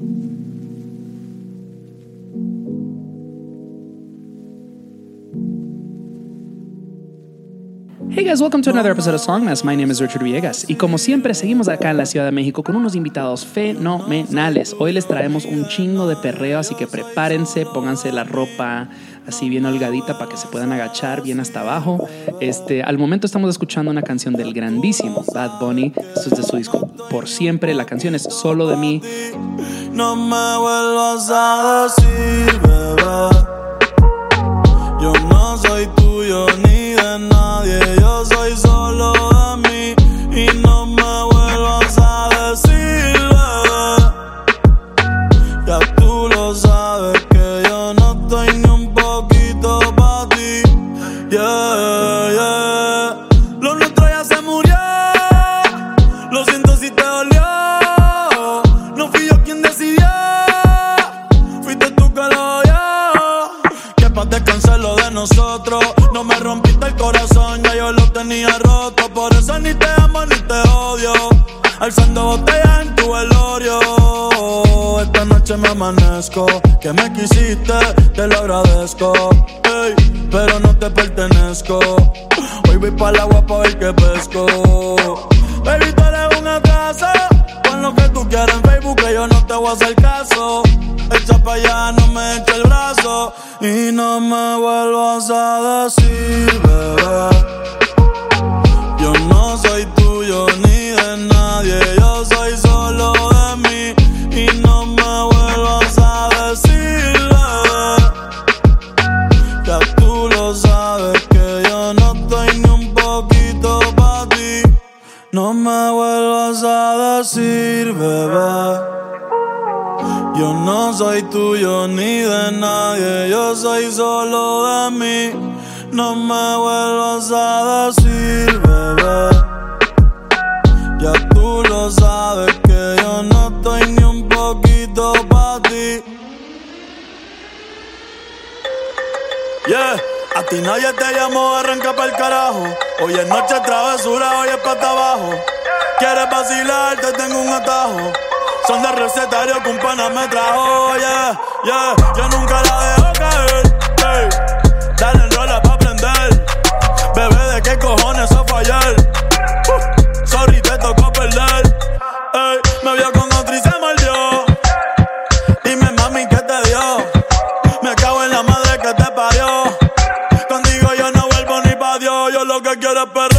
Hey guys, welcome to another episode of Songmas. My name is Richard Villegas y como siempre seguimos acá en la Ciudad de México con unos invitados fenomenales. Hoy les traemos un chingo de perreo, así que prepárense, pónganse la ropa así bien holgadita para que se puedan agachar bien hasta abajo. Este, al momento estamos escuchando una canción del grandísimo Bad Bunny. Esto es de su disco Por Siempre. La canción es Solo de mí. No me vuelvas a decir, bebé. Que me quisiste, te lo agradezco. Pero no te pertenezco. Hoy voy para el agua pa' ver que pesco. Baby, tú eres un atraso. Pon lo que tú quieras en Facebook, que yo no te voy a hacer caso. Echa pa' allá, no me echa el brazo. Y no me vuelvas a decir, bebé. Yo no soy tuyo ni de nadie, Yo no soy tuyo ni de nadie, yo soy solo de mí. No me vuelvas a decir, bebé. Ya tú lo sabes que yo no estoy ni un poquito pa' ti. Yeah, a ti nadie te llamó, arranca pa'l carajo. Hoy es noche travesura, hoy es pata abajo. Quieres vacilar, te tengo un atajo. Son de recetario que un pana me trajo, yeah, yeah. Yo nunca la dejo caer, ey. Dale rola pa' aprender. Bebé, ¿de qué cojones a fallar? Yo lo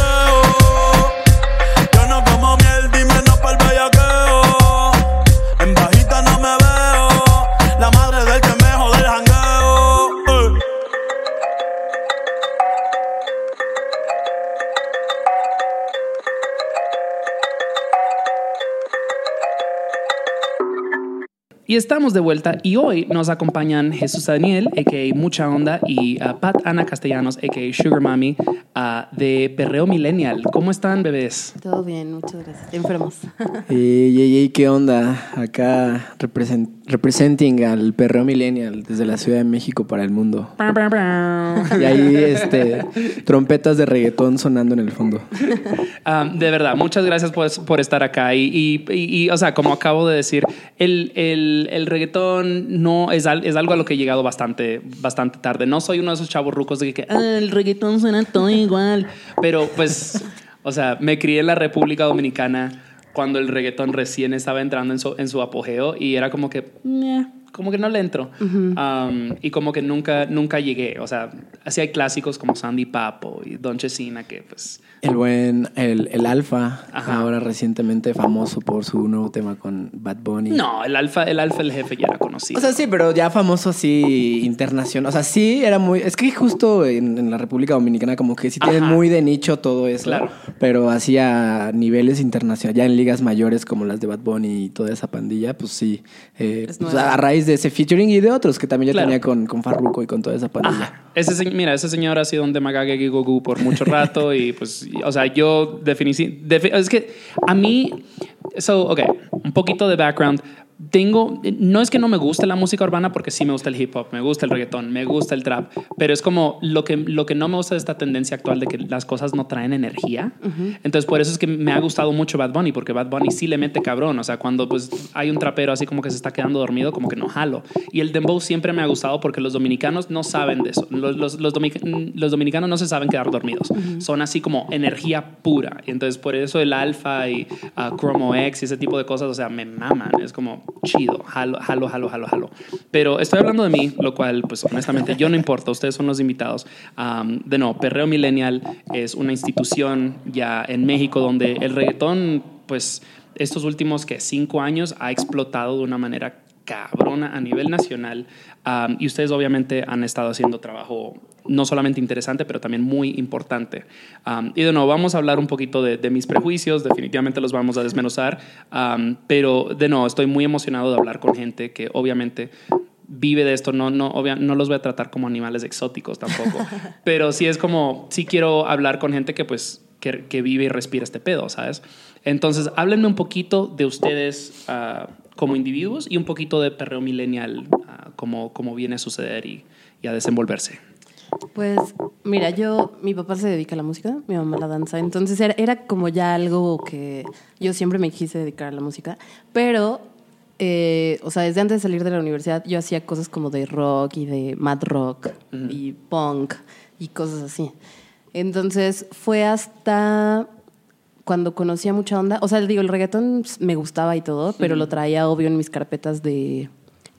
Y estamos de vuelta y hoy nos acompañan Jesús Daniel, a.k.a. Mucha Onda, y uh, Pat Ana Castellanos, a.k.a. Sugar Mami, uh, de Perreo Millennial. ¿Cómo están, bebés? Todo bien, muchas gracias. Enfermos. Ey, ey, ey, ¿qué onda? Acá represent, representing al perreo millennial desde la Ciudad de México para el mundo. Y ahí, este, trompetas de reggaetón sonando en el fondo. Um, de verdad, muchas gracias por, por estar acá. Y, y- y- y, o sea, como acabo de decir, el, el, el reggaetón no es, al- es algo a lo que he llegado bastante, bastante tarde. No soy uno de esos chavos rucos de que "Ah, el reggaetón suena todo igual. Pero pues, o sea, me crié en la República Dominicana cuando el reggaetón recién estaba entrando en su, en su apogeo y era como que, "Meh", como que no le entro. Um, y como que nunca, nunca llegué. O sea, así hay clásicos como Sandy Papo y Don Chesina que pues... El buen, el, el Alfa, Ajá. ahora recientemente famoso por su nuevo tema con Bad Bunny. No, el alfa, el alfa, el jefe ya era conocido. O sea, sí, pero ya famoso así internacional. O sea, sí era muy. Es que justo en, en la República Dominicana, como que sí tienen Ajá. muy de nicho todo eso. Claro. Pero así a niveles internacionales, ya en ligas mayores como las de Bad Bunny y toda esa pandilla, pues sí. eh, Es pues, a raíz de ese featuring y de otros que también ya Claro. tenía con, con Farruko y con toda esa pandilla. Ajá. Ese, se- mira, ese señor ha sido un gogu por mucho rato y pues, o sea, yo definici- defi- es que a mí, so, ok, un poquito de background. Tengo, no es que no me guste la música urbana porque sí me gusta el hip hop, me gusta el reggaetón, me gusta el trap, pero es como lo que, lo que no me gusta de esta tendencia actual de que las cosas no traen energía. Entonces por eso es que me ha gustado mucho Bad Bunny, porque Bad Bunny sí le mete cabrón, o sea, cuando pues hay un trapero así como que se está quedando dormido, como que no jalo. Y el dembow siempre me ha gustado porque los dominicanos no saben de eso, los, los, los, los dominicanos no se saben quedar dormidos, son así como energía pura. Y entonces por eso el alfa y ah, Chromo X y ese tipo de cosas, o sea, me maman, es como chido, jalo, jalo, jalo, jalo, jalo. Pero estoy hablando de mí, lo cual, pues honestamente, yo no importa, ustedes son los invitados. Am, de no, Perreo Millennial es una institución ya en México donde el reggaetón, pues estos últimos que cinco años ha explotado de una manera cabrona a nivel nacional y ustedes obviamente han estado haciendo trabajo no solamente interesante, pero también muy importante. Y de nuevo, vamos a hablar un poquito de, de mis prejuicios, definitivamente los vamos a desmenuzar, pero de nuevo, estoy muy emocionado de hablar con gente que obviamente vive de esto, no, no, obvia- no los voy a tratar como animales exóticos tampoco, pero sí es como, sí quiero hablar con gente que pues, que, que vive y respira este pedo, ¿sabes? Entonces, háblenme un poquito de ustedes ah, como individuos y un poquito de perreo millennial, ah, cómo, cómo viene a suceder y, y a desenvolverse. Pues mira, yo, mi papá se dedica a la música, mi mamá a la danza, entonces era, era como ya algo que yo siempre me quise dedicar a la música, pero, eh, o sea, desde antes de salir de la universidad yo hacía cosas como de rock y de mad rock y punk y cosas así. Entonces fue hasta cuando conocía mucha onda, o sea, digo, el reggaetón me gustaba y todo, pero lo traía obvio en mis carpetas de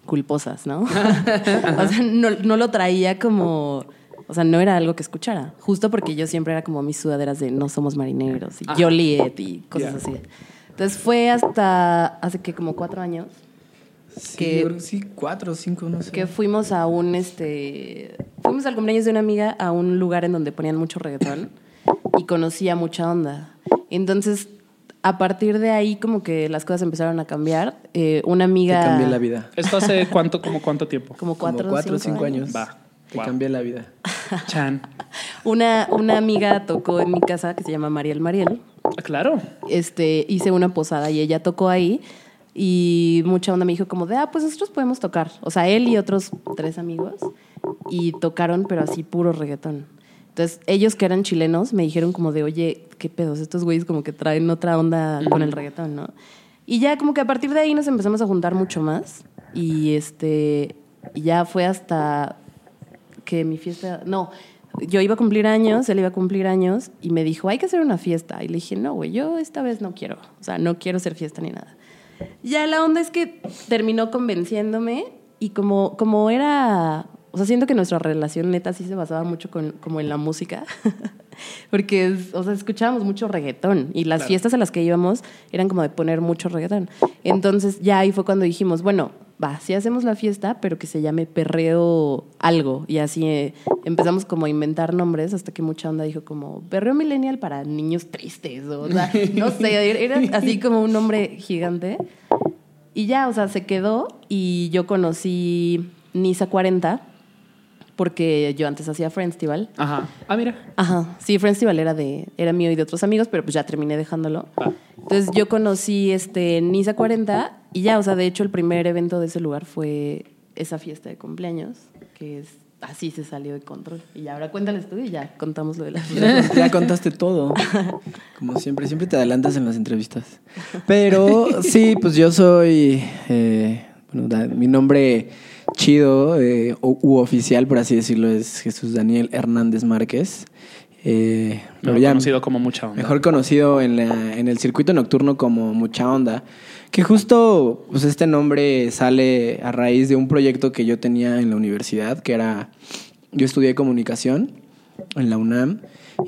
culposas, ¿no? o sea, no, no lo traía como, o sea, no era algo que escuchara, justo porque yo siempre era como mis sudaderas de no somos marineros y. Joliet y cosas así. Entonces fue hasta hace que como cuatro años Sí, que sí, cuatro o cinco, no sé. que fuimos a un este fuimos al cumpleaños de una amiga a un lugar en donde ponían mucho reggaetón y conocía mucha onda entonces a partir de ahí como que las cosas empezaron a cambiar Eh, una Te amiga cambié la vida. ¿Esto hace cuánto, como cuánto tiempo? como cuatro, Como cuatro o cinco cinco años. Va. Te Wow. cambié la vida. Chan. una una amiga tocó en mi casa que se llama Mariel Mariel Ah, Claro. este, hice una posada y ella tocó ahí y mucha onda me dijo como de, ah, pues nosotros podemos tocar. O sea, él y otros tres amigos y tocaron, pero así puro reggaetón. Entonces, ellos que eran chilenos me dijeron como de, oye, qué pedos, estos güeyes como que traen otra onda con el reggaetón, ¿no? Y ya como que a partir de ahí nos empezamos a juntar mucho más y este, ya fue hasta que mi fiesta, no, yo iba a cumplir años, él iba a cumplir años y me dijo, hay que hacer una fiesta. Y le dije, no, güey, yo esta vez no quiero, o sea, no quiero hacer fiesta ni nada. Ya la onda es que terminó convenciéndome y como, como era, o sea, siento que nuestra relación neta sí se basaba mucho con, como en la música, porque, es- o sea, escuchábamos mucho reggaetón y las Claro. fiestas a las que íbamos eran como de poner mucho reggaetón. Entonces ya ahí fue cuando dijimos, bueno, va, sí hacemos la fiesta, pero que se llame perreo algo. Y así eh, empezamos como a inventar nombres hasta que mucha onda dijo como perreo millennial para niños tristes. O, sea, no sé, era así como un nombre gigante. Y ya, o sea, se quedó y yo conocí Nisa 40 porque yo antes hacía Friendstival. Ajá. Ah, mira. Ajá, sí, Friendstival era de era mío y de otros amigos, pero pues ya terminé dejándolo. Entonces yo conocí este Nisa 40 y ya, o sea, de hecho el primer evento de ese lugar fue esa fiesta de cumpleaños, que es así se salió de control. Y ya ahora cuéntales tú y ya contamos lo de la fiesta. Ya contaste todo. Como siempre, siempre te adelantas en las entrevistas. Pero sí, pues yo soy. eh, bueno, da- mi nombre chido eh, u, u oficial, por así decirlo, es Jesús Daniel Hernández Márquez. Eh, Mejor ya conocido como mucha onda. Mejor conocido en, la- en el circuito nocturno como Mucha Onda. Que justo pues este nombre sale a raíz de un proyecto que yo tenía en la universidad, que era. Yo estudié comunicación en la UNAM.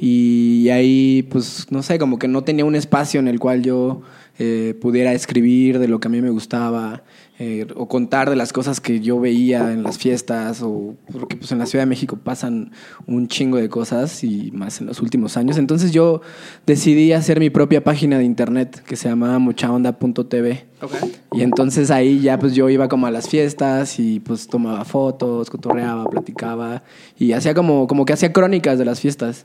Y ahí, pues, no sé, como que no tenía un espacio en el cual yo eh, pudiera escribir de lo que a mí me gustaba eh, o contar de las cosas que yo veía en las fiestas o porque pues en la Ciudad de México pasan un chingo de cosas y más en los últimos años. Entonces yo decidí hacer mi propia página de internet que se llamaba muchaonda.tv. Ok. Y entonces ahí ya pues yo iba como a las fiestas y pues tomaba fotos, cotorreaba, platicaba y hacía como, como que hacía crónicas de las fiestas.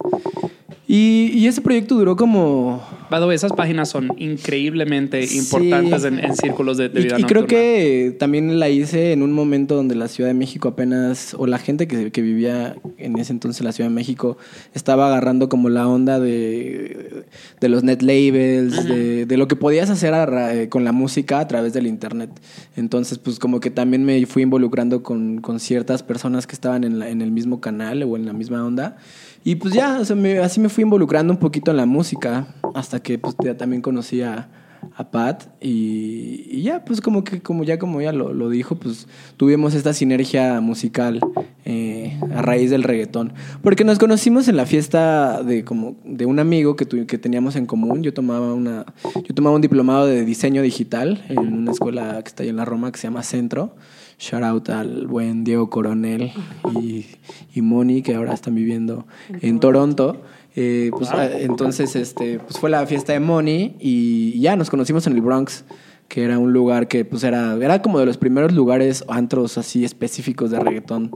Y, y ese proyecto duró como way, esas páginas son increíblemente Sí. importantes en, en círculos de, de Y, vida y creo nocturna. que también la hice en un momento donde la Ciudad de México apenas, o la gente que, que vivía en ese entonces en la Ciudad de México, estaba agarrando como la onda de, de los net labels, de, de lo que podías hacer a eh, con la música a través del internet. Entonces, pues como que también me fui involucrando con, con ciertas personas que estaban en, la- el mismo canal o en la misma onda. Y pues ya, me- así me fui involucrando un poquito en la música, hasta que pues ya también conocí a, a Pat y, ya, pues como que como ya como lo, lo dijo, pues tuvimos esta sinergia musical eh, a raíz del reggaetón. Porque nos conocimos en la fiesta de como de un amigo que, tu- que teníamos en común. Yo tomaba una, yo tomaba un diplomado de diseño digital en una escuela que está ahí en la Roma que se llama Centro. Shout out al buen Diego Coronel y, y Moni, que ahora están viviendo en Toronto. Eh, pues, ah, entonces, este, pues fue la fiesta de Moni y ya nos conocimos en el Bronx, que era un lugar que pues era, era como de los primeros lugares antros así específicos de reggaetón.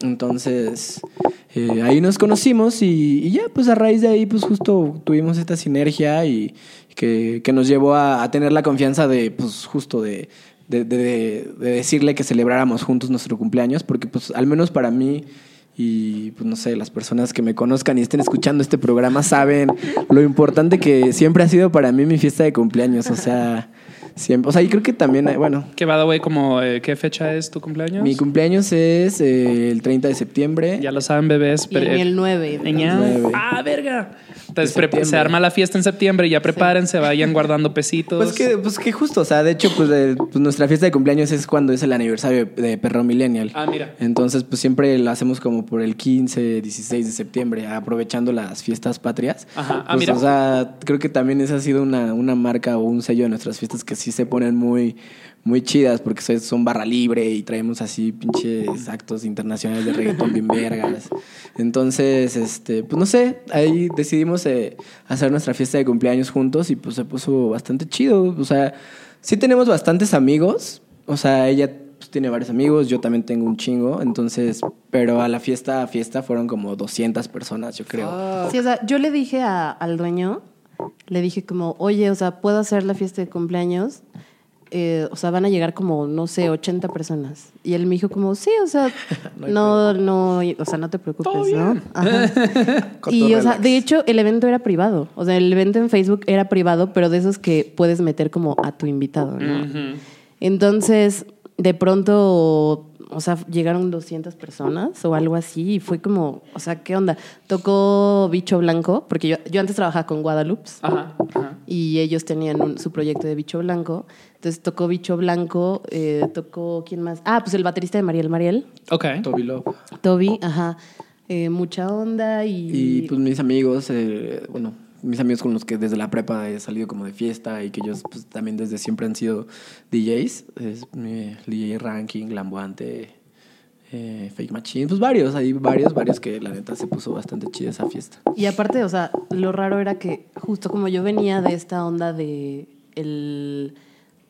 Entonces, eh, ahí nos conocimos y, y ya, pues a raíz de ahí, pues justo tuvimos esta sinergia y que, que nos llevó a, a tener la confianza de, pues justo de, de, de- de decirle que celebráramos juntos nuestro cumpleaños, porque pues al menos para mí y pues no sé, las personas que me conozcan y estén escuchando este programa saben lo importante que siempre ha sido para mí mi fiesta de cumpleaños, o sea, siempre, o sea, y creo que también, hay- bueno, Que by the way, como, eh, ¿qué fecha es tu cumpleaños? mi cumpleaños es eh, el 30 de septiembre. Ya lo saben, bebés. Y el pero- mío el 9. Ña. Nueve. Ah, verga. Entonces se arma la fiesta en septiembre y ya prepárense, vayan guardando pesitos. Pues que, pues que justo, o sea, de hecho, pues, de- pues, nuestra fiesta de cumpleaños es cuando es el aniversario de, de Perro Millennial. Ah, mira. Entonces, pues siempre lo hacemos como por el 15, 16 de septiembre, aprovechando las fiestas patrias. Ajá. Ah, Pues, mira. O sea, creo que también esa ha sido una, una marca o un sello de nuestras fiestas que sí se ponen muy, muy chidas porque son- barra libre y traemos así pinches actos internacionales de reggaetón bien vergas. Entonces, este, pues no sé, ahí decidimos eh, hacer nuestra fiesta de cumpleaños juntos y pues se puso bastante chido. O sea, sí tenemos bastantes amigos. O sea, ella pues, tiene varios amigos, yo también tengo un chingo. Entonces, pero a la fiesta, a fiesta fueron como 200 personas, yo creo. Sí, o sea, yo le dije a- al dueño, le dije como, oye, o sea, ¿puedo hacer la fiesta de cumpleaños? Eh, o sea, van a llegar como, no sé, 80 personas. Y él me dijo como, sí, o sea, no, no, o sea, no te preocupes, ¿no? Ajá. Y, o sea, de hecho, el evento era privado. O sea, el evento en Facebook era privado, pero de esos que puedes meter como a tu invitado, ¿no? Entonces, de pronto, o sea, llegaron 200 personas o algo así y fue como, o sea, ¿qué onda? Tocó Bicho Blanco, porque yo, yo antes trabajaba con Guadalupe Ajá. ajá. y ellos tenían un- su proyecto de Bicho Blanco. Entonces tocó Bicho Blanco, eh, tocó, ¿quién más? Ah, pues el baterista de Mariel Mariel, Ok. Toby Love. Toby, ajá. Eh, mucha onda y... Y pues mis amigos, eh, bueno, mis amigos con los que desde la prepa he salido como de fiesta y que ellos pues, también desde siempre han sido DJs. Es mi DJ Ranking, Lambuante, eh, Fake Machine, pues varios, hay varios, varios que la neta se puso bastante chida esa fiesta. Y aparte, o sea, lo raro era que justo como yo venía de esta onda de el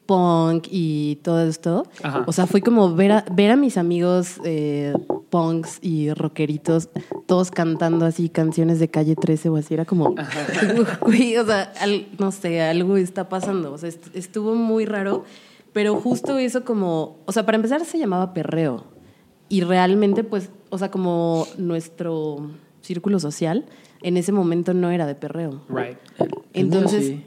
punk y todo esto, Ajá. o sea, fue como ver a, ver a mis amigos eh, punks y rockeritos todos cantando así canciones de Calle 13 o así, era como, o sea, al- no sé, algo está pasando, o sea, est- estuvo muy raro, pero justo eso como, o sea, para empezar se llamaba perreo y realmente pues, o sea, como nuestro círculo social en ese momento no era de perreo. Right. Entonces, sí.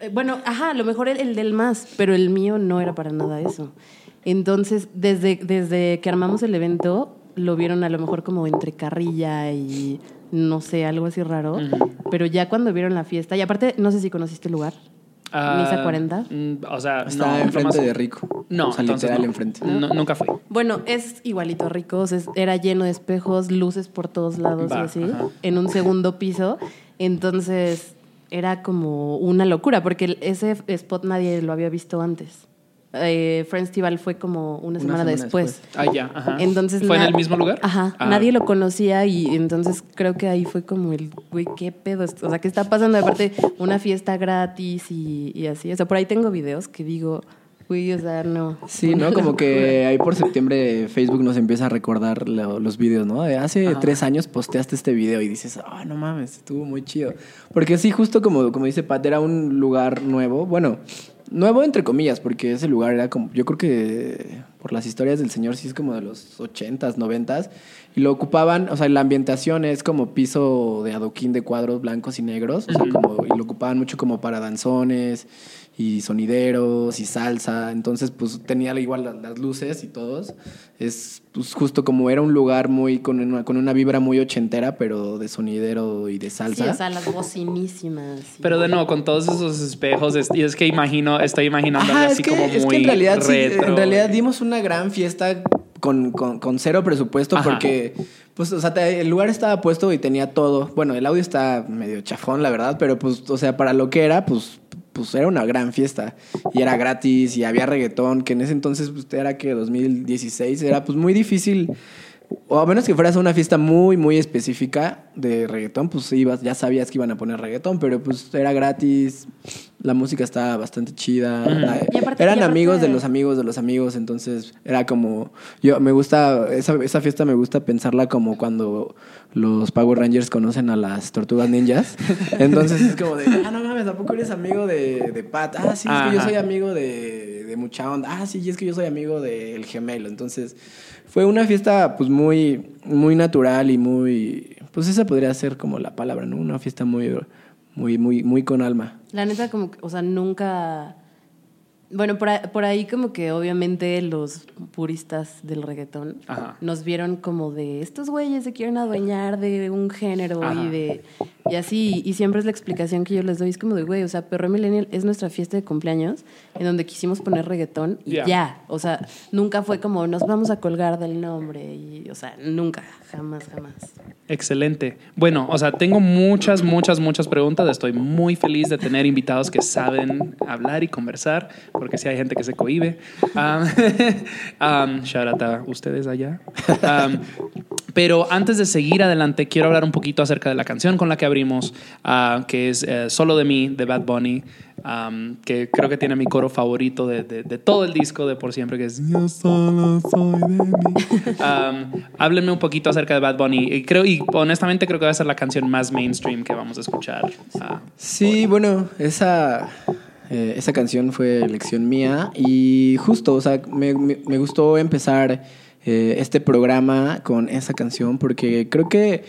Eh, bueno, ajá, a lo mejor el, el del más, pero el mío no era para nada eso. Entonces, desde, desde que armamos el evento, lo vieron a lo mejor como entre carrilla y no sé, algo así raro. Pero ya cuando vieron la fiesta, y aparte, no sé si conociste el lugar. Ah, Misa 40. mm, o sea, Está no, enfrente de Rico. No, o sea, literal no. enfrente. No, nunca fui. Bueno, es igualito a Ricos, es- era lleno de espejos, luces por todos lados Va, y así, ajá. en un segundo piso. Entonces era como una locura, porque ese spot nadie lo había visto antes. Eh, Friendstival fue como una Una semana, semana después. Ah, ya, ajá. Entonces ¿Fue en el mismo lugar? Ajá, Ah. nadie lo conocía y entonces creo que ahí fue como el, güey, ¿qué pedo? O sea, ¿qué está pasando? Aparte, una fiesta gratis y, y así. O sea, por ahí tengo videos que digo, Güey, o sea, no. Sí, ¿no? Como que ahí por septiembre Facebook nos empieza a recordar lo- los videos, ¿no? De hace tres años posteaste este video y dices, ah, no mames, estuvo muy chido. Porque sí, justo como, como dice Pat, era un lugar nuevo. Bueno, nuevo entre comillas, porque ese lugar era como, yo creo que por las historias del señor sí es como de los ochentas, noventas. Y lo ocupaban, o sea, la ambientación es como piso de adoquín de cuadros blancos y negros. O sea, como, y lo ocupaban mucho como para danzones y sonideros y salsa. Entonces, pues tenía igual la- las luces y todos. Es pues, justo como era un lugar muy con una, con una vibra muy ochentera, pero de sonidero y de Sí, salsa. o sea, las bocinísimas. y- Pero de nuevo, con todos esos espejos, es- y es que imagino, estoy imaginando Ajá, así es que, como muy es que en realidad, sí, retro. en realidad dimos una gran fiesta con, con- con cero presupuesto Ajá. porque, pues, o sea, te- el lugar estaba puesto y tenía todo. Bueno, el audio está medio chafón, la verdad, pero pues, o sea, para lo que era, pues, pues era una gran fiesta. Y era gratis y había reggaetón, que en ese entonces, pues, era que 2016, era pues muy difícil. O a menos que fueras a una fiesta muy, muy específica de reggaetón, pues ibas, ya sabías que iban a poner reggaetón, pero pues era gratis, la música estaba bastante chida. la- Y aparte- eran amigos de los amigos de los amigos, entonces era como, yo me gusta, esa, esa fiesta me gusta pensarla como cuando los Power Rangers conocen a las tortugas ninjas. Entonces es como de, ah, no mames, tampoco eres amigo de, de Pat. Ah, sí, es que yo soy amigo de, de mucha onda. Ah, sí, y es que yo soy amigo del gemelo. Entonces fue una fiesta pues muy, muy natural y muy, pues esa podría ser como la palabra, ¿no? Una fiesta muy, muy, muy, muy con alma. La neta, como, que, o sea, nunca. Bueno, por ahí, por ahí como que obviamente los puristas del reggaetón Ajá. nos vieron como de estos güeyes se quieren adueñar de un género Ajá. y de y así y siempre es la explicación que yo les doy es como de güey, o sea, Perro Millennial es nuestra fiesta de cumpleaños en donde quisimos poner reggaetón y Ya. ya, o sea, nunca fue como nos vamos a colgar del nombre y o sea, nunca, jamás, jamás. Excelente. Bueno, o sea, tengo muchas, muchas, muchas preguntas. Estoy muy feliz de tener invitados que saben hablar y conversar, porque si hay gente que se cohíbe. Um, um, shout out a ustedes allá. Um, pero antes de seguir adelante, quiero hablar un poquito acerca de la canción con la que abrimos, ah, que es eh, Solo de mí, de Bad Bunny, um, que creo que tiene mi coro favorito de, de- de todo el disco de por siempre, que es Yo solo soy de mí. Um, háblenme un poquito acerca de Bad Bunny. Y creo, y honestamente creo que va a ser la canción más mainstream que vamos a escuchar. Ah, Sí, bueno, esa, eh, esa canción fue elección mía y justo, o sea, me, me- me gustó empezar eh, este programa con esa canción porque creo que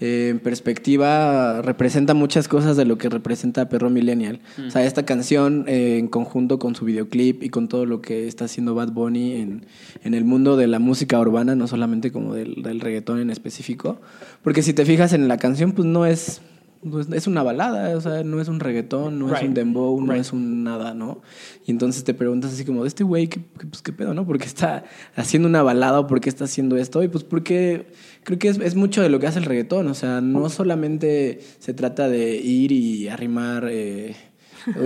eh, en perspectiva representa muchas cosas de lo que representa Perro Millennial. O sea, esta canción eh, en conjunto con su videoclip y con todo lo que está haciendo Bad Bunny en, en el mundo de la música urbana, no solamente como del, del reggaetón en específico. Porque si te fijas en la canción, pues no es pues es una balada, o sea, no es un reggaetón, no es un dembow, no Right. es un nada, ¿no? Y entonces te preguntas así como, de este güey, ¿qué, pues, ¿qué pedo, no? ¿Por qué está haciendo una balada o por qué está haciendo esto? Y pues porque creo que es, es mucho de lo que hace el reggaetón, o sea, no solamente se trata de ir y arrimar... Eh,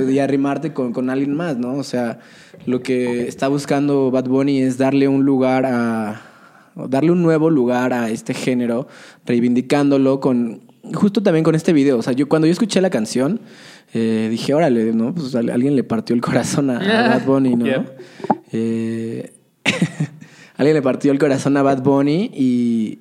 y arrimarte con, con alguien más, ¿no? O sea, lo que está buscando Bad Bunny es darle un lugar a, darle un nuevo lugar a este género, reivindicándolo con justo también con este video. O sea, yo cuando yo escuché la canción eh, dije, órale, ¿no? Pues a alguien le partió el corazón a, a Bad Bunny, ¿no? Eh, alguien le partió el corazón a Bad Bunny y,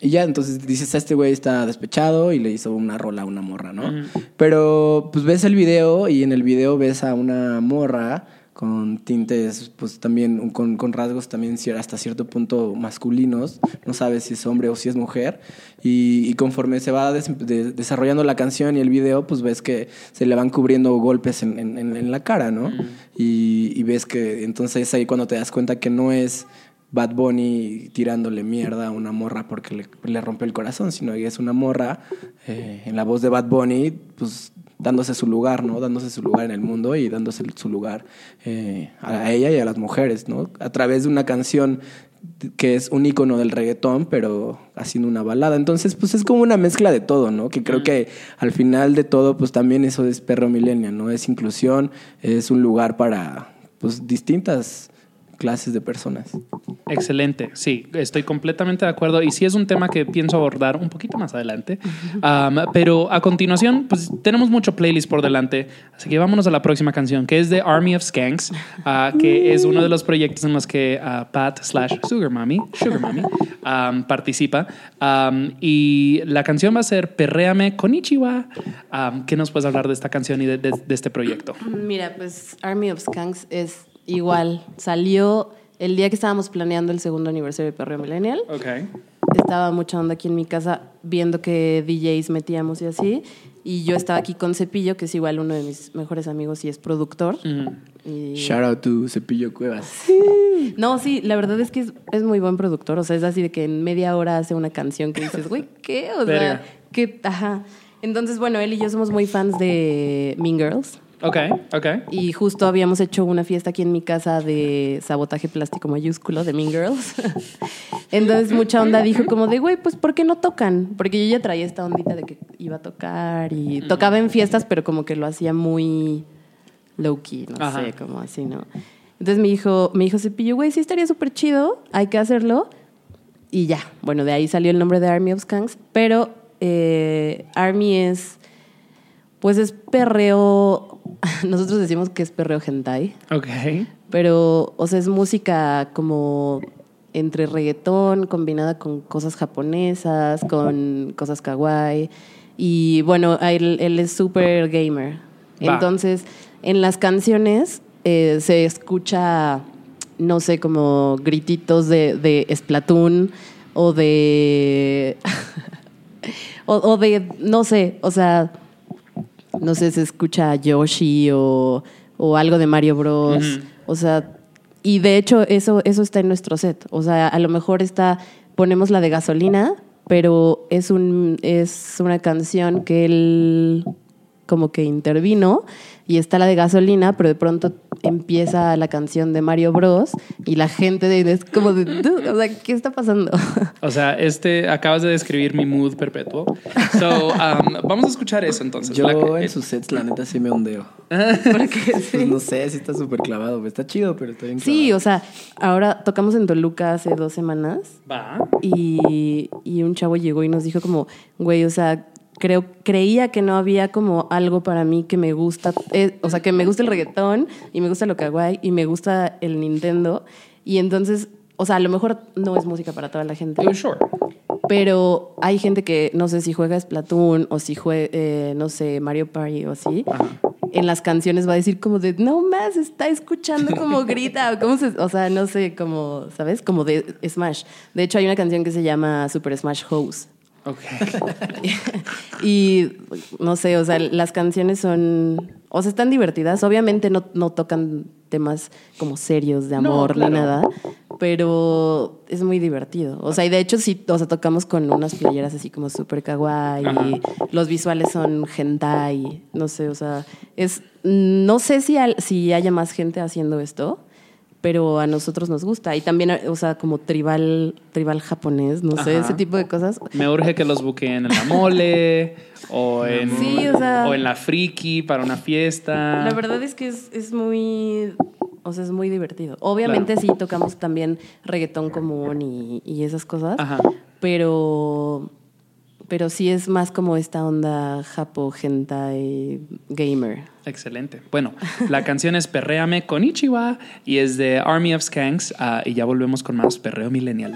y ya, entonces dices, este güey está despechado y le hizo una rola a una morra, ¿no? Pero pues ves el video y en el video ves a una morra con tintes, pues también, con, con rasgos también hasta cierto punto masculinos, no sabes si es hombre o si es mujer, y, y conforme se va des- de- desarrollando la canción y el video, pues ves que se le van cubriendo golpes en, en- en- en la cara, ¿no? Y, y ves que entonces es ahí cuando te das cuenta que no es Bad Bunny tirándole mierda a una morra porque le, le rompe el corazón, sino que es una morra eh, en la voz de Bad Bunny, pues dándose su lugar, ¿no? Dándose su lugar en el mundo y dándose su lugar eh, a ella y a las mujeres, ¿no? A través de una canción que es un icono del reggaetón, pero haciendo una balada. Entonces, pues es como una mezcla de todo, ¿no? Que creo que al final de todo, pues también eso es perro millennial, ¿no? Es inclusión, es un lugar para, pues, distintas clases de personas. Excelente, sí, estoy completamente de acuerdo y sí es un tema que pienso abordar un poquito más adelante, Um, pero a continuación, pues tenemos mucho playlist por delante, así que vámonos a la próxima canción, que es de Army of Skanks, uh, que es uno de los proyectos en los que uh, Pat slash Sugar Mommy, Sugar Mommy, um, participa Um, y la canción va a ser Perréame con Ichiwa. Um, ¿Qué nos puedes hablar de esta canción y de, de- de este proyecto? Mira, pues Army of Skanks es igual. Salió el día que estábamos planeando el segundo aniversario de Perreo Millennial. Ok. Estaba mucha onda aquí en mi casa viendo que DJs metíamos y así. Y yo estaba aquí con Cepillo, que es igual uno de mis mejores amigos y es productor. Y- Shout out to Cepillo Cuevas. No, sí, la verdad es que es, es muy buen productor. O sea, es así de que en media hora hace una canción que dices, güey, ¿qué? O Verga. sea, que, ajá. Entonces, bueno, él y yo somos muy fans de Mean Girls. Ok, ok. Y justo habíamos hecho una fiesta aquí en mi casa de sabotaje plástico mayúsculo de Mean Girls. Entonces mucha onda dijo como de, güey, pues ¿por qué no tocan? Porque yo ya traía esta ondita de que iba a tocar y tocaba en fiestas, pero como que lo hacía muy low key, no Ajá. sé, como así, ¿no? Entonces me dijo, me dijo Cepillo, güey, sí estaría súper chido, hay que hacerlo. Y ya, bueno, de ahí salió el nombre de Army of Skanks, pero eh, Army es, pues es perreo, nosotros decimos que es perreo hentai, Ok. pero, o sea, es música como entre reggaetón combinada con cosas japonesas, con cosas kawaii. Y bueno, él, él es súper gamer. Va. Entonces, en las canciones eh, se escucha, no sé, como grititos de, de Splatoon o de... o, o de, no sé, o sea, no sé, se escucha Yoshi o, o algo de Mario Bros. O sea, y de hecho eso, eso está en nuestro set. O sea, a lo mejor está, ponemos la de gasolina, pero es, un, es una canción que él como que intervino y está la de gasolina, pero de pronto empieza la canción de Mario Bros. y la gente de- es como de, "Dude, o sea, ¿qué está pasando? O sea, este acabas de describir mi mood perpetuo. So, um, vamos a escuchar eso entonces. Yo La en sus sets, la neta, sí me ondeo. Porque Pues no sé si está súper clavado. pues, Está chido, pero está bien clavado. Sí, o sea, ahora tocamos en Toluca hace dos semanas Va. y, y un chavo llegó y nos dijo como, güey, o sea, creo, creía que no había como algo para mí que me gusta, eh, o sea, que me gusta el reggaetón y me gusta lo kawaii y me gusta el Nintendo y entonces, o sea, a lo mejor no es música para toda la gente, Oh, sure. pero hay gente que no sé si juega Splatoon o si juega, no sé, Mario Party o así. En las canciones va a decir como de, no más, está escuchando como grita, o cómo se, o sea, no sé, como, ¿sabes? Como de Smash. De hecho, hay una canción que se llama Super Smash House. Ok. Y no sé, o sea, las canciones son, o sea, están divertidas. Obviamente no, no tocan temas como serios de No, amor claro. ni nada, pero es muy divertido. O sea, y de hecho sí, o sea, tocamos con unas playeras así como súper kawaii, Ajá. los visuales son hentai, no sé, o sea, es, no sé si, al- si haya más gente haciendo esto, pero a nosotros nos gusta. Y también, o sea, como tribal, tribal japonés, no sé, ese tipo de cosas. Me urge que los buqueen en la mole o en, Sí, o sea- o en la friki para una fiesta. La verdad es que es, es muy, o sea, es muy divertido. Obviamente sí tocamos también reggaetón común y, y esas cosas, Ajá. pero, pero sí es más como esta onda japo, hentai, gamer. Excelente. Bueno, la canción es Perréame con Ichiwa y es de Army of Skanks ah, y ya volvemos con más Perreo Millennial.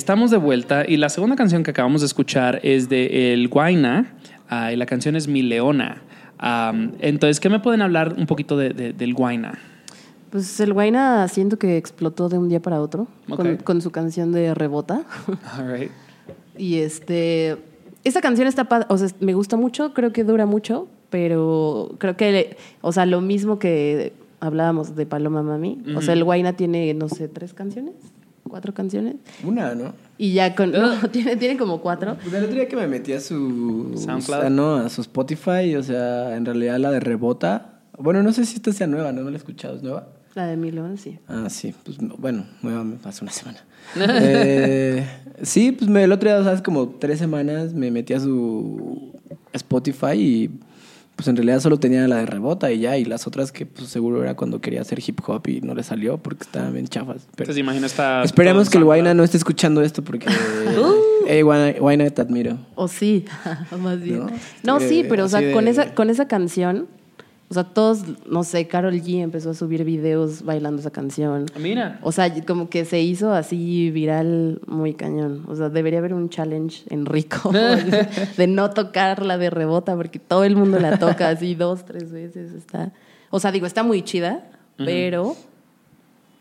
estamos de vuelta y la segunda canción que acabamos de escuchar es de El Guaina ah, y la canción es Mi Leona. Entonces, ¿qué me pueden hablar un poquito de, de, del Guaina? Pues el Guaina siento que explotó de un día para otro con, su canción de Rebota. Y este, esta canción está, me gusta mucho, creo que dura mucho, pero creo que, o sea, lo mismo que hablábamos de Paloma Mami, o sea, el Guaina tiene, no sé, tres canciones cuatro canciones. Una, ¿no? Y ya con. No, tiene, tiene como cuatro. Pues el otro día que me metí a su... SoundCloud. no, a su Spotify, o sea, en realidad la de Rebota. Bueno, no sé si esta sea nueva, no, no la he escuchado, ¿es nueva? La de Milón, sí. Ah, sí, pues no, bueno, nueva hace una semana. Eh, sí, pues me, el otro día, hace como tres semanas, me metí a su Spotify y pues en realidad solo tenía la de Rebota y ya, y las otras que pues seguro era cuando quería hacer hip hop y no le salió porque estaban bien chafas. Pero Entonces imagina esta... esperemos que el Guayna no esté escuchando esto porque... hey, Guayna, Guayna, te admiro. O sí, más bien. ¿No? No, Eh, sí, pero o sea, de- con esa, con esa canción, o sea, todos, no sé, Carol G empezó a subir videos bailando esa canción. Mira. O sea, como que se hizo así viral muy cañón. O sea, debería haber un challenge en Rico de no tocar la de rebota, porque todo el mundo la toca así dos, tres veces. Está. O sea, digo, está muy chida, pero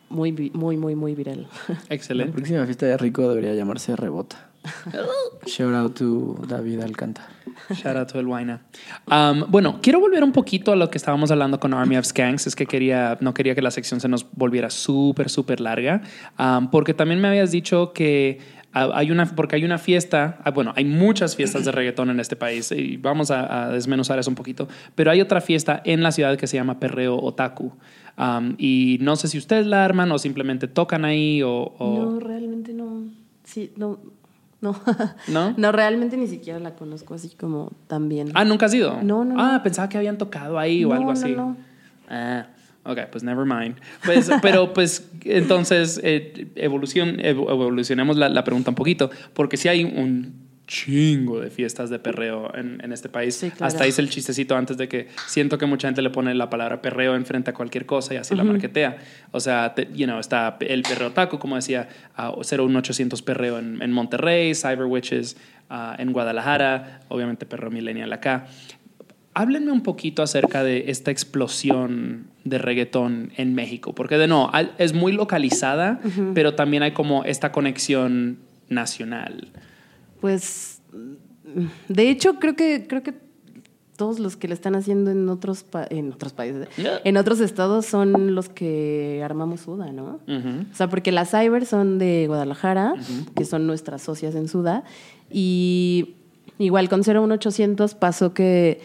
muy, muy, muy, muy viral. La Excelente. próxima fiesta de Rico debería llamarse Rebota. Shout out to David Alcántara. Shout out to el Guayna. Um, bueno, quiero volver un poquito a lo que estábamos hablando con Army of Skanks. Es que quería, no quería que la sección se nos volviera súper, súper larga. Um, porque también me habías dicho que ah, hay una, porque hay una fiesta, ah, bueno, hay muchas fiestas de reggaetón en este país y vamos a, a desmenuzar eso un poquito. Pero hay otra fiesta en la ciudad que se llama Perreo Otaku. Um, y no sé si ustedes la arman o simplemente tocan ahí o... o- No, realmente no. Sí, no. No. ¿No? No, realmente ni siquiera la conozco así como tan bien. Ah, ¿nunca has ido? No, no, Ah, no. pensaba que habían tocado ahí o No, algo no, así. no. Ah, ok, pues never mind. Pues, pero pues entonces eh, evolución, evo- evolucionemos la, la pregunta un poquito, porque si hay un chingo de fiestas de perreo en, en este país. Sí, claro. Hasta hice el chistecito antes de que siento que mucha gente le pone la palabra perreo enfrente a cualquier cosa y así la marketea. O sea, te- you know, está el perreo taco, como decía, a 01800 perreo en, en Monterrey, Cyber Witches ah, en Guadalajara, obviamente perreo millennial acá. Háblenme un poquito acerca de esta explosión de reggaetón en México, porque de no, es muy localizada, pero también hay como esta conexión nacional. Pues, de hecho, creo que, creo que todos los que le están haciendo en otros, pa- en otros países, Yeah. en otros estados son los que armamos Suda, ¿no? O sea, porque las Cyber son de Guadalajara, que son nuestras socias en Suda, y igual con 01800 pasó que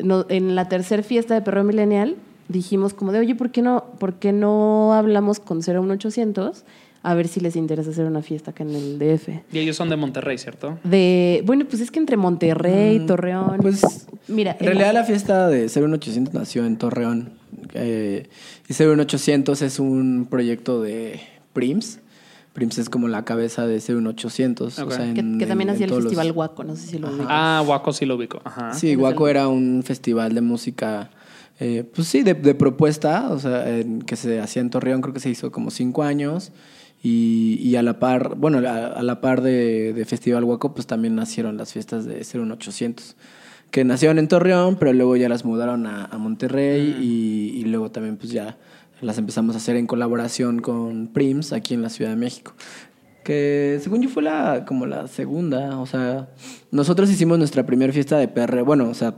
no- en la tercera fiesta de Perro Millennial dijimos como de, oye, ¿por qué no, por qué no hablamos con 01800 a ver si les interesa hacer una fiesta acá en el DF? Y ellos son de Monterrey, ¿cierto? De, bueno, pues es que entre Monterrey, Torreón. Pues, mira, En realidad la fiesta de 01800 nació en Torreón. Eh, y 01800 es un proyecto de Prims. Prims es como la cabeza de 01800. Ok. O sea, que, en- que también hacía el los- Festival Guaco, no sé si lo ubicas. Ah, Guaco sí lo ubico. Ajá. Sí, Guaco el- era un festival de música, eh, pues sí, de, de propuesta, o sea, en- que se hacía en Torreón, creo que se hizo como cinco años. Y, y a la par, bueno, a, a la par de, de Festival Guaco, pues también nacieron las fiestas de 01800, que nacieron en Torreón, pero luego ya las mudaron a, a Monterrey y, y luego también pues ya las empezamos a hacer en colaboración con Prims aquí en la Ciudad de México. Que según yo fue la, como la segunda, o sea, nosotros hicimos nuestra primera fiesta de PR, bueno, o sea,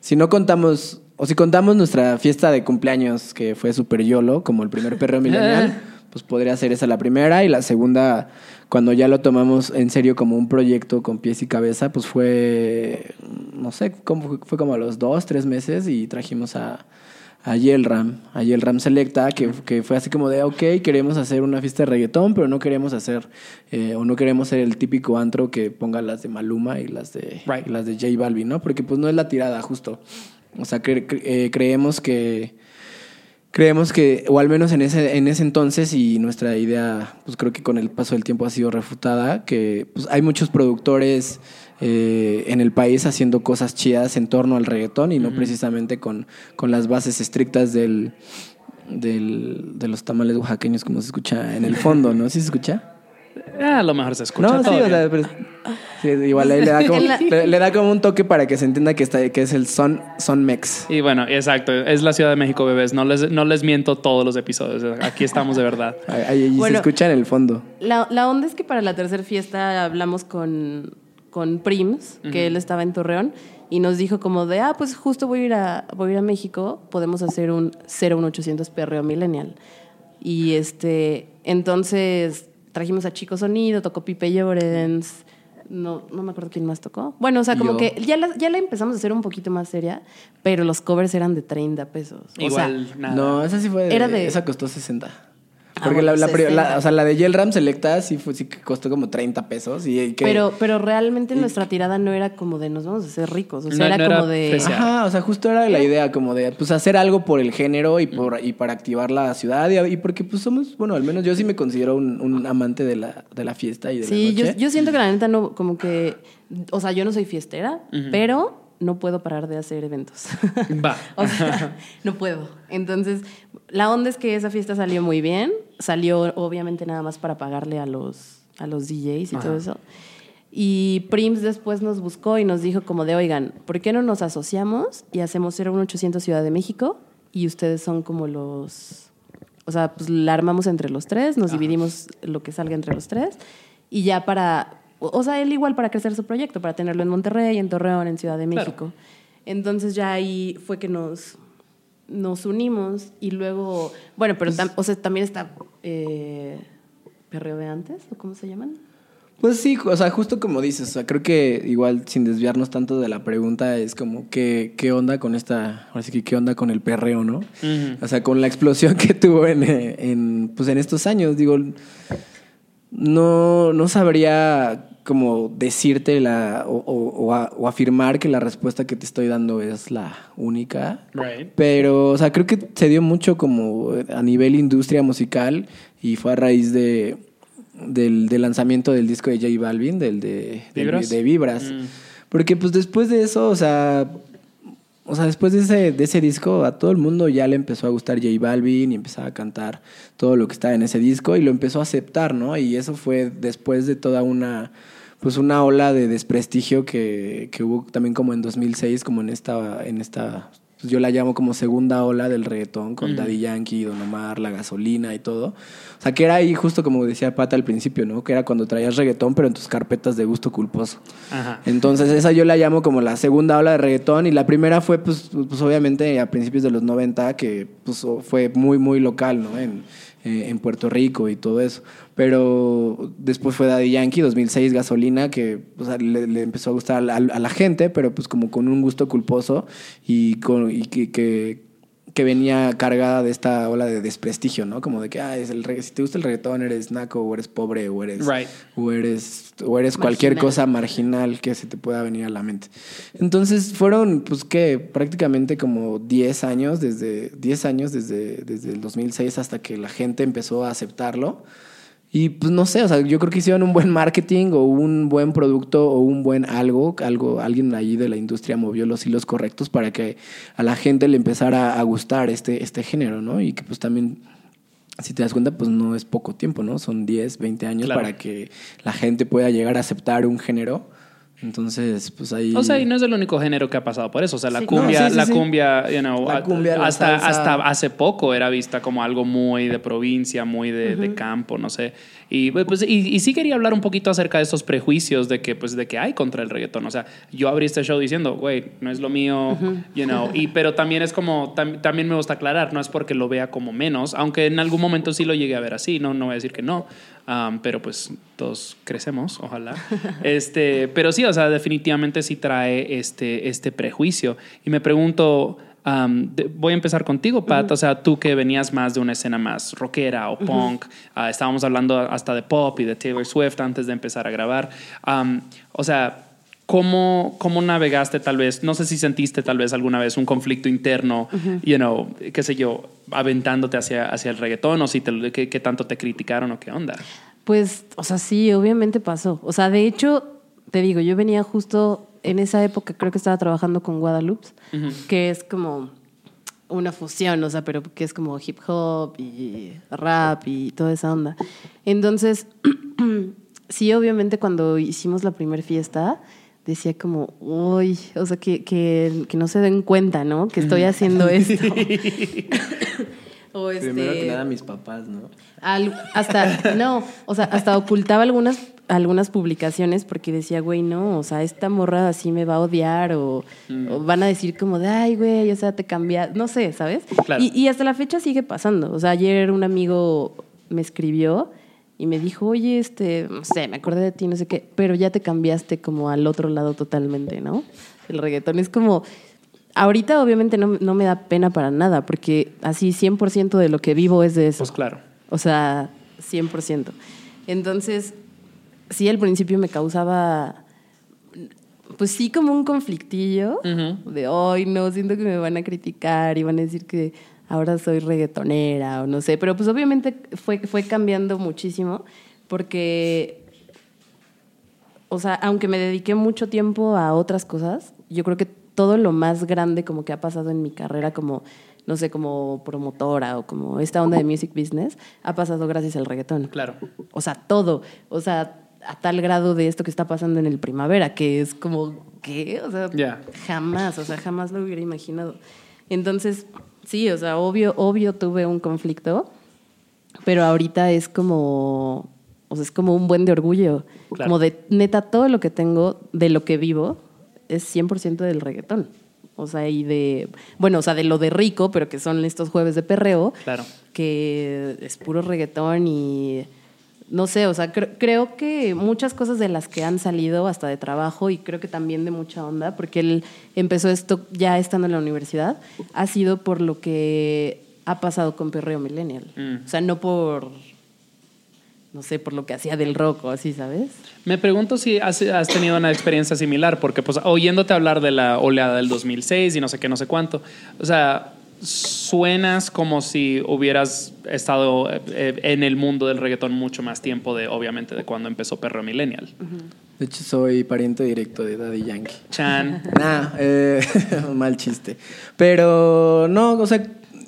si no contamos, o si contamos nuestra fiesta de cumpleaños, que fue Super YOLO, como el primer perreo milenial, pues podría ser esa la primera. Y la segunda, cuando ya lo tomamos en serio como un proyecto con pies y cabeza, pues fue, no sé, como, fue- como a los dos, tres meses y trajimos a, a Yelram, a Yelram Selecta, que, que fue así como de, ok, queremos hacer una fiesta de reggaetón, pero no queremos hacer, eh, o no queremos ser el típico antro que ponga las de Maluma y las de, Right. y las de J Balvin, ¿no? Porque pues no es la tirada, justo. O sea, cre- cre- eh, creemos que creemos que, o al menos en ese, en ese entonces, y nuestra idea, pues creo que con el paso del tiempo ha sido refutada, que pues, hay muchos productores eh, en el país haciendo cosas chidas en torno al reggaetón y no precisamente con, con las bases estrictas del, del, de los tamales oaxaqueños como se escucha en el fondo, ¿no? ¿Sí se escucha? Ah, a lo mejor se escucha no, sí, todo o sea, bien. pero- sí, igual ahí le da, como, En la- le, le da como un toque para que se entienda que, está, que es el son, son mex. Y bueno, exacto. Es la Ciudad de México, bebés. No les, no les miento todos los episodios. Aquí estamos de verdad. Ahí, ahí se escucha en el fondo. La, la onda es que para la tercera fiesta hablamos con, con Prims, que él estaba en Torreón, y nos dijo como de, ah, pues justo voy a ir a, voy a, ir a México, podemos hacer un 01800 perreo millennial. Y este, entonces trajimos a Chico Sonido, tocó Pipe Llorens. No, no me acuerdo quién más tocó. Bueno, o sea, como Yo. que ya la, ya la empezamos a hacer un poquito más seria, pero los covers eran de 30 pesos. O Igual, sea, nada. No, esa sí fue. de- Era de- Esa costó 60. Ah, Porque bueno, la, la pri- 60. la- o sea, la de Yel Ram Selecta sí, fue, sí que costó como 30 pesos. Y que, pero, pero realmente nuestra tirada no era como de nos vamos a hacer ricos. O sea, No- era no era como de. Ajá, o sea, justo era la idea como de pues hacer algo por el género y por y para activar la ciudad y, y porque pues somos, bueno, al menos yo sí me considero un, un amante de la, de la fiesta y de Sí, la yo, noche. yo siento que la neta no, como que. O sea, yo no soy fiestera, pero no puedo parar de hacer eventos. Va. O sea, no puedo. Entonces, la onda es que esa fiesta salió muy bien. Salió, obviamente, nada más para pagarle a los, a los DJs y todo eso. Y Prims después nos buscó y nos dijo como de, oigan, ¿por qué no nos asociamos y hacemos 01800 Ciudad de México? Y ustedes son como los... O sea, pues la armamos entre los tres, nos dividimos lo que salga entre los tres. Y ya para... O sea, él igual para crecer su proyecto, para tenerlo en Monterrey, en Torreón, en Ciudad de Claro. México. Entonces ya ahí fue que nos, nos unimos y luego, bueno, pero tam- o sea, también está eh, Perreo de antes, ¿o cómo se llaman? Pues sí, o sea, justo como dices, o sea, creo que igual sin desviarnos tanto de la pregunta es como qué, qué onda con esta, ahora sí que qué onda con el perreo, ¿no? O sea, con la explosión que tuvo en, en, pues en estos años, digo, no, no sabría como decirte la, o, o- o a- o afirmar que la respuesta que te estoy dando es la única. Right. Pero, o sea, creo que se dio mucho como a nivel industria musical y fue a raíz de, del, del lanzamiento del disco de J Balvin, del de ¿Vibras? de Vibras. Mm. Porque pues después de eso, o sea, o sea, después de ese, de ese disco, a todo el mundo ya le empezó a gustar J Balvin y empezaba a cantar todo lo que estaba en ese disco y lo empezó a aceptar, ¿no? Y eso fue después de toda una, pues una ola de desprestigio que, que hubo también como en 2006, como en esta, en esta, pues yo la llamo como segunda ola del reggaetón con Daddy Yankee, Don Omar, La Gasolina y todo. O sea, que era ahí justo como decía Pata al principio, ¿no? Que era cuando traías reggaetón, pero en tus carpetas de gusto culposo. Ajá. Entonces esa yo la llamo como la segunda ola de reggaetón y la primera fue pues, pues obviamente a principios de los 90 que pues fue muy muy local, ¿no? En, eh, en Puerto Rico y todo eso. Pero después fue Daddy Yankee, 2006 Gasolina, que le, empezó a gustar a la gente, pero pues como con un gusto culposo y, con, y que, que, que venía cargada de esta ola de desprestigio, ¿no? Como de que, ah, es el regga- si te gusta el reggaetón eres naco o eres pobre o eres, Right. o eres, o eres cualquier cosa marginal que se te pueda venir a la mente. Entonces fueron, pues, que prácticamente como 10 años, desde 10 años desde, desde el 2006 hasta que la gente empezó a aceptarlo. Y pues no sé, o sea, yo creo que hicieron un buen marketing o un buen producto o un buen algo, algo, alguien allí de la industria movió los hilos correctos para que a la gente le empezara a gustar este, este género, ¿no? Y que pues también, si te das cuenta, pues no es poco tiempo, ¿no? Son 10, 20 años Claro. para que la gente pueda llegar a aceptar un género. Entonces, pues ahí... O sea, y no es el único género que ha pasado por eso. O sea, la Sí. cumbia, No, sí, sí, la sí. cumbia, you know, La cumbia, la hasta, salsa. hasta hace poco era vista como algo muy de provincia, muy de, de campo, no sé. Y, pues, y, y sí quería hablar un poquito acerca de estos prejuicios de que, pues, de que hay contra el reggaetón. O sea, yo abrí este show diciendo, güey, no es lo mío, you know. Y, pero también es como, tam- también me gusta aclarar, no es porque lo vea como menos, aunque en algún momento sí lo llegué a ver así, no, no voy a decir que no. Um, pero pues todos crecemos, ojalá. Este, pero sí, o sea, definitivamente sí trae este, este prejuicio. Y me pregunto, um, de- voy a empezar contigo, Pat. O sea, tú que venías más de una escena más rockera o punk, ah, estábamos hablando hasta de pop y de Taylor Swift antes de empezar a grabar. Um, o sea, ¿Cómo, ¿Cómo navegaste tal vez? No sé si sentiste tal vez alguna vez un conflicto interno, you know, qué sé yo, aventándote hacia, hacia el reggaetón o si te, qué, qué tanto te criticaron o qué onda. Pues, o sea, sí, obviamente pasó. O sea, de hecho, te digo, yo venía justo en esa época, creo que estaba trabajando con Guadalupe, que es como una fusión, o sea, pero que es como hip hop y rap y toda esa onda. Entonces, sí, obviamente cuando hicimos la primera fiesta, decía como, uy, o sea, que, que, que no se den cuenta, ¿no? Que estoy haciendo esto. o este, Primero que nada mis papás, ¿no? al- hasta, no, o sea, hasta ocultaba algunas, algunas publicaciones porque decía, güey, no, o sea, esta morra así me va a odiar o, o van a decir como de, ay, güey, o sea, te cambia, no sé, ¿sabes? Claro. Y, y hasta la fecha sigue pasando. O sea, ayer un amigo me escribió y me dijo, oye, este, no sé, me acordé de ti, no sé qué, pero ya te cambiaste como al otro lado totalmente, ¿no? El reggaetón es como... Ahorita obviamente no, no me da pena para nada, porque así 100% de lo que vivo es de eso. Pues claro. O sea, 100%. Entonces, sí, al principio me causaba, pues sí, como un conflictillo de, hoy no, siento que me van a criticar y van a decir que ahora soy reggaetonera o no sé. Pero pues obviamente fue, fue cambiando muchísimo porque, o sea, aunque me dediqué mucho tiempo a otras cosas, yo creo que todo lo más grande como que ha pasado en mi carrera como no sé, como promotora o como esta onda de music business, ha pasado gracias al reggaetón. Claro. O sea, todo. O sea, a tal grado de esto que está pasando en el primavera, que es como, ¿qué? O sea, jamás, o sea, jamás lo hubiera imaginado. Entonces, sí, o sea, obvio, obvio tuve un conflicto, pero ahorita es como, o sea, es como un buen de orgullo. Claro. Como de, neta, todo lo que tengo, de lo que vivo, es 100% del reggaetón. O sea, y de, bueno, o sea, de lo de rico, pero que son estos jueves de perreo, Claro. que es puro reggaetón y no sé, o sea, cre- creo que muchas cosas de las que han salido hasta de trabajo y creo que también de mucha onda, porque él empezó esto ya estando en la universidad, ha sido por lo que ha pasado con Perreo Millennial. Mm. O sea, no por, no sé, por lo que hacía del rock o así, ¿sabes? Me pregunto si has, has tenido una experiencia similar, porque pues oyéndote hablar de la oleada del 2006 y no sé qué, no sé cuánto, o sea, suenas como si hubieras estado eh, en el mundo del reggaetón mucho más tiempo de, obviamente, de cuando empezó Perro Millennial. De hecho, soy pariente directo de Daddy Yankee. Chan. Nah, eh, mal chiste. Pero no, o sea,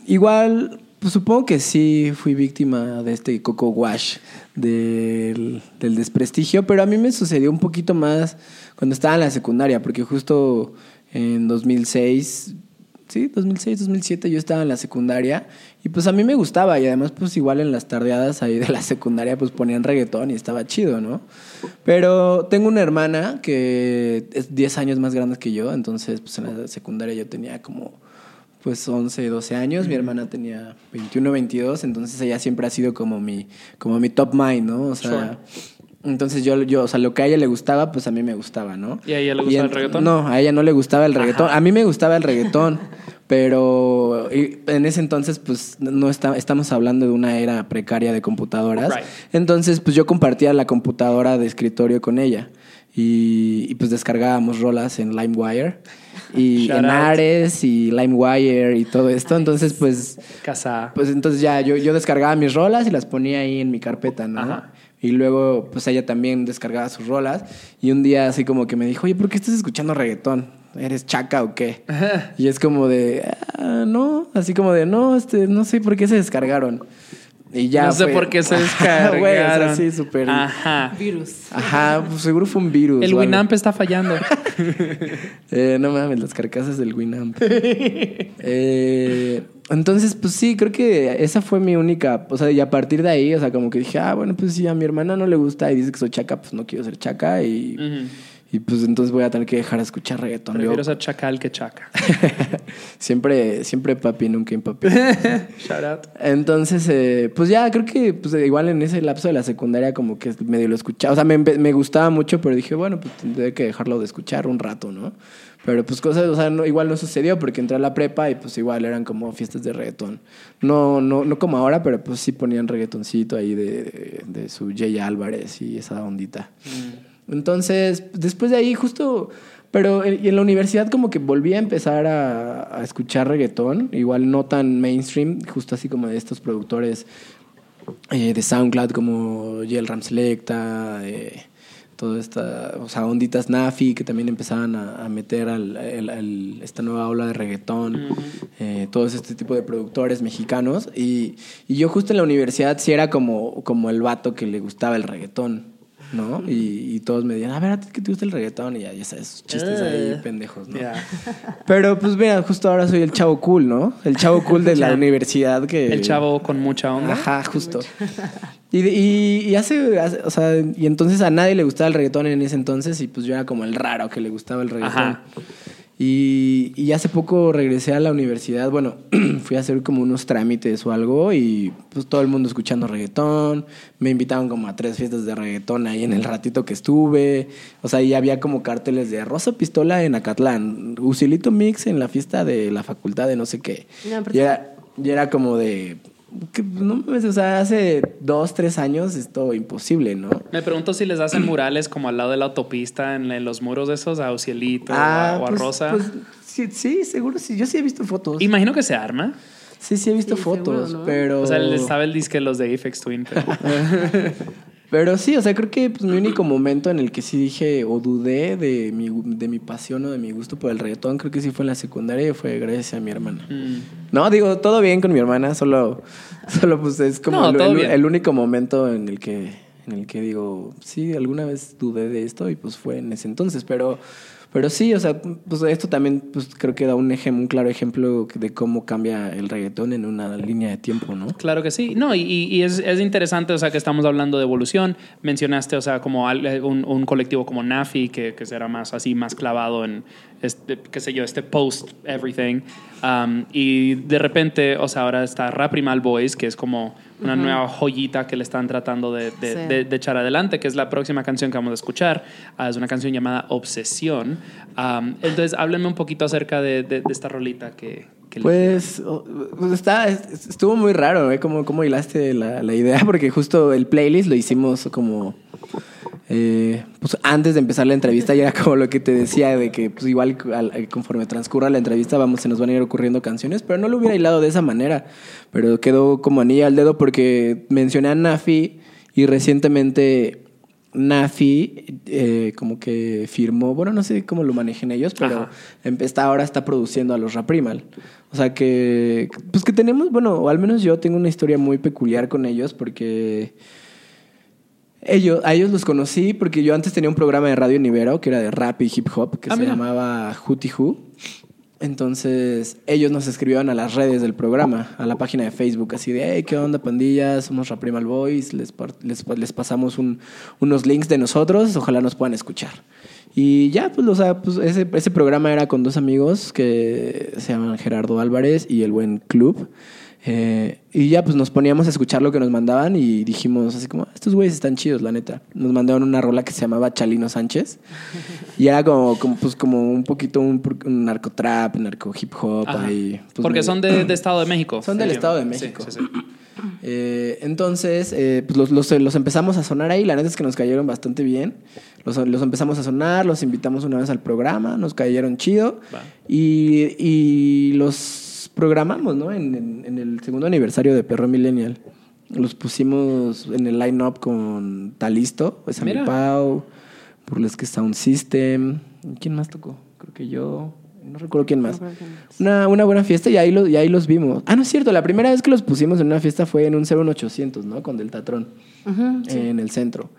igual, pues supongo que sí fui víctima de este coco wash del, del desprestigio, pero a mí me sucedió un poquito más cuando estaba en la secundaria, porque justo en 2006, sí, 2006, 2007 yo estaba en la secundaria y pues a mí me gustaba y además pues igual en las tardeadas ahí de la secundaria pues ponían reggaetón y estaba chido, ¿no? Pero tengo una hermana que es 10 años más grande que yo, entonces pues en la secundaria yo tenía como pues 11, 12 años, mi hermana tenía 21, 22, entonces ella siempre ha sido como mi como mi top mind, ¿no? O sea, entonces yo yo, o sea, lo que a ella le gustaba, pues a mí me gustaba, ¿no? ¿Y a ella le gustaba el reggaetón? No, a ella no le gustaba el reggaetón. Ajá. A mí me gustaba el reggaetón, pero en ese entonces, pues no está, estamos hablando de una era precaria de computadoras. Right. Entonces, pues yo compartía la computadora de escritorio con ella. Y, y, pues descargábamos rolas en LimeWire y Shout en out. Ares y LimeWire y todo esto. Entonces, pues Casa. pues entonces ya yo, yo descargaba mis rolas y las ponía ahí en mi carpeta, ¿no? Ajá. Y luego, pues ella también descargaba sus rolas. Y un día así como que me dijo, oye, ¿por qué estás escuchando reggaetón? ¿Eres chaca o qué? y es como de, "Ah, no, así como de, no, este, no sé por qué se descargaron. Y ya no sé fue- por qué se descargaron. güey, o sea, sí, súper. Ajá. Virus. Ajá, pues seguro fue un virus. El. Winamp está fallando. Eh, no mames, las carcasas del Winamp. Eh, entonces, pues sí, creo que esa fue mi única. O sea, y a partir de ahí, o sea, como que dije, ah, bueno, pues sí, a mi hermana no le gusta y dice que soy chaca, pues no quiero ser chaca y. y pues entonces voy a tener que dejar de escuchar reggaetón. Yo- Prefiero ser chacal que chaca. siempre, siempre papi, nunca impapi. Shout out. Entonces, eh, pues ya creo que pues, igual en ese lapso de la secundaria como que medio lo escuchaba. O sea, me, me gustaba mucho, pero dije, bueno, pues tendré que dejarlo de escuchar un rato, ¿no? Pero pues cosas, o sea, no- igual no sucedió porque entré a la prepa y pues igual eran como fiestas de reggaetón. No, no, no como ahora, pero pues sí ponían reggaetoncito ahí de, de, de su Jay Álvarez y esa ondita. Entonces, después de ahí justo... Pero en, y en la universidad como que volví a empezar a, a escuchar reggaetón, igual no tan mainstream, justo así como de estos productores eh, de SoundCloud como Yel Ram Selecta, eh, toda esta, o sea, onditas Nafi que también empezaban a, a meter al, al- al- esta nueva ola de reggaetón, eh, todos este tipo de productores mexicanos. Y, y yo justo en la universidad sí era como, como el vato que le gustaba el reggaetón. ¿No? Y, y todos me decían, a ver, ¿a ti qué te gusta el reggaetón? Y ya, ya sabes, chistes ahí pendejos, ¿no? Pero pues mira, justo ahora soy el chavo cool, ¿no? El chavo cool de la universidad que... El chavo con mucha onda. Ajá, justo. Y, y, y hace, hace- o sea, y entonces a nadie le gustaba el reggaetón en ese entonces y pues yo era como el raro que le gustaba el reggaetón. Ajá. Y, y hace poco regresé a la universidad, bueno, fui a hacer como unos trámites o algo y pues todo el mundo escuchando reggaetón, me invitaron como a tres fiestas de reggaetón ahí en el ratito que estuve, o sea, y había como carteles de Rosa Pistola en Acatlán, Usilito Mix en la fiesta de la facultad de no sé qué. No, y, era, y era como de, que, no o sea, hace dos, tres años esto imposible, ¿no? Me pregunto si les hacen murales como al lado de la autopista, en, en los muros de esos, a Ocielito o a- o a pues- Rosa. pues, sí, sí, seguro sí. Yo sí he visto fotos. Imagino que se arma. Sí, sí he visto Sí, fotos, seguro, ¿no? pero... O sea, les sabe el disque los de Apex Twin. pero- Pero sí, o sea, creo que pues, mi único momento en el que sí dije o dudé de mi, de mi pasión o de mi gusto por el reggaetón, creo que sí fue en la secundaria y fue gracias a mi hermana. Mm. No, digo, todo bien con mi hermana, solo, solo pues es como No, el, el único momento en el que en el que digo, sí, alguna vez dudé de esto y pues fue en ese entonces, pero pero sí, o sea, pues esto también pues creo que da un ejemplo, un claro ejemplo de cómo cambia el reggaetón en una línea de tiempo, ¿no? Claro que sí. No, y, es, es interesante, o sea, que estamos hablando de evolución. Mencionaste, o sea, como un, un colectivo como Nafi, que, que será más así, más clavado en, este, qué sé yo, este post-everything. Um, y de repente, o sea, ahora está Raprimal Boys, que es como una nueva joyita que le están tratando de, de- Sí. de- de echar adelante, que es la próxima canción que vamos a escuchar. Ah, es una canción llamada Obsesión. Um, entonces, háblenme un poquito acerca de, de- de esta rolita que... que Pues, pues está, est- estuvo muy raro, ¿eh? Cómo, cómo hilaste la, la idea, porque justo el playlist lo hicimos como... eh, pues antes de empezar la entrevista y era como lo que te decía de que pues igual al- conforme transcurra la entrevista vamos se nos van a ir ocurriendo canciones pero no lo hubiera hilado de esa manera pero quedó como anilla al dedo porque mencioné a Nafi y recientemente Nafi eh, como que firmó bueno no sé cómo lo manejen ellos pero está, ahora está produciendo a los Raprimal. O sea que, pues que tenemos, bueno, o al menos yo tengo una historia muy peculiar con ellos porque ellos, a ellos los conocí porque yo antes tenía un programa de radio en Ibero que era de rap y hip hop que Ah, se mira. llamaba Hootie Who. Entonces ellos nos escribieron a las redes del programa, a la página de Facebook, así de, hey, ¿qué onda pandilla? Somos Raprimal Boys, les, les, les pasamos un- unos links de nosotros, ojalá nos puedan escuchar. Y ya, pues, o sea, pues ese, ese programa era con dos amigos que se llaman Gerardo Álvarez y el buen Club. Eh, y ya, pues nos poníamos a escuchar lo que nos mandaban y dijimos así como, estos güeyes están chidos, la neta. Nos mandaron una rola que se llamaba Chalino Sánchez. Y era como, como, pues, como un poquito un, un narcotrap, narco hip hop. Ahí, pues, Porque son de, de Estado de México. Son del. Estado de Sí, México. sí, sí. Eh, entonces, eh, pues los, los- los empezamos a sonar ahí. La neta es que nos cayeron bastante bien. Los, los empezamos a sonar, los invitamos una vez al programa, nos cayeron chido. Va. Y, y los programamos, ¿no? En, en- en el segundo aniversario de Perro Millennial. Los pusimos en el line-up con Talisto, pues Mira. Pau, Burlesque Sound System. ¿Quién más tocó? Creo que yo. No recuerdo quién más. Una, una buena fiesta y ahí, lo- y ahí los vimos. Ah, no es cierto. La primera vez que los pusimos en una fiesta fue en un 01800, ¿no? Con Deltatron. En el centro.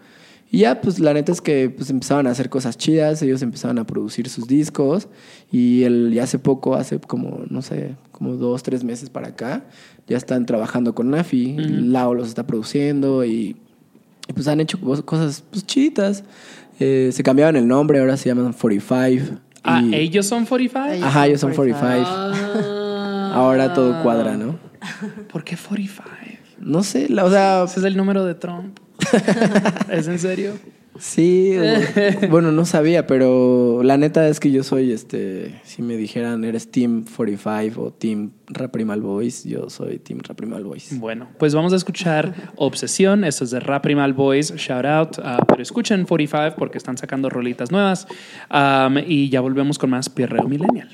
Y ya, pues la neta es que pues, empezaban a hacer cosas chidas. Ellos empezaban a producir sus discos. Y el, ya hace poco, hace como, no sé, como dos, tres meses para acá, ya están trabajando con Nafi. Lao los está produciendo y, y, pues han hecho cos- cosas pues chiditas. Eh, se cambiaron el nombre, ahora se llaman 45. Ah, y- ellos son 45. Ellos Ajá, ellos son 45. Ah. Ahora todo cuadra, ¿no? ¿Por qué 45? No sé, la, o sea, Ese es el número de Trump. ¿Es en serio? sí, bueno, no sabía, pero la neta es que yo soy, este, si me dijeran eres Team 45 o Team Raprimal Boys, yo soy Team Raprimal Boys. Bueno, pues vamos a escuchar Obsesión. Esto es de Raprimal Boys. Shout out. Ah, pero escuchen 45 porque están sacando rolitas nuevas. Um, y ya volvemos con más Pierreo Millennial.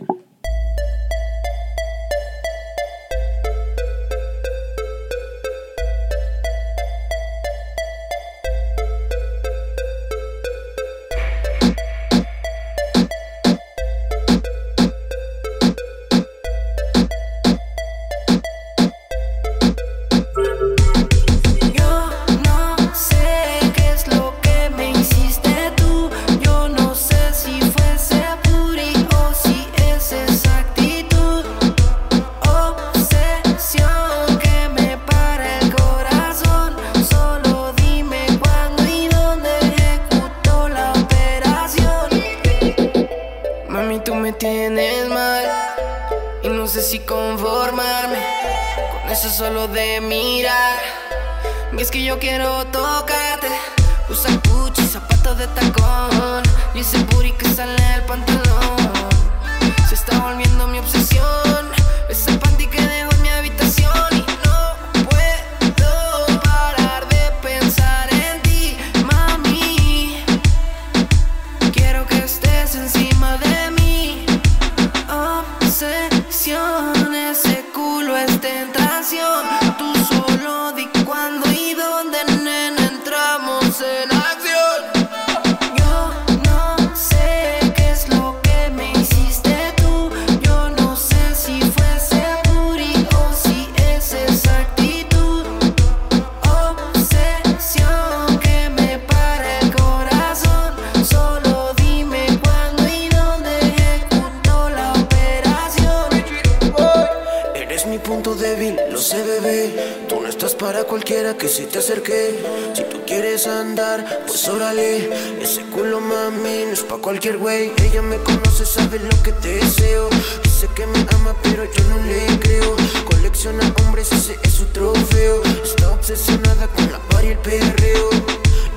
Punto débil, lo sé bebé. Tú no estás para cualquiera que se te acerque. Si tú quieres andar, pues órale. Ese culo mami no es pa' cualquier güey. Ella me conoce, sabe lo que te deseo. Dice que me ama pero yo no le creo. Colecciona hombres, ese es su trofeo. Está obsesionada con la par y el perreo.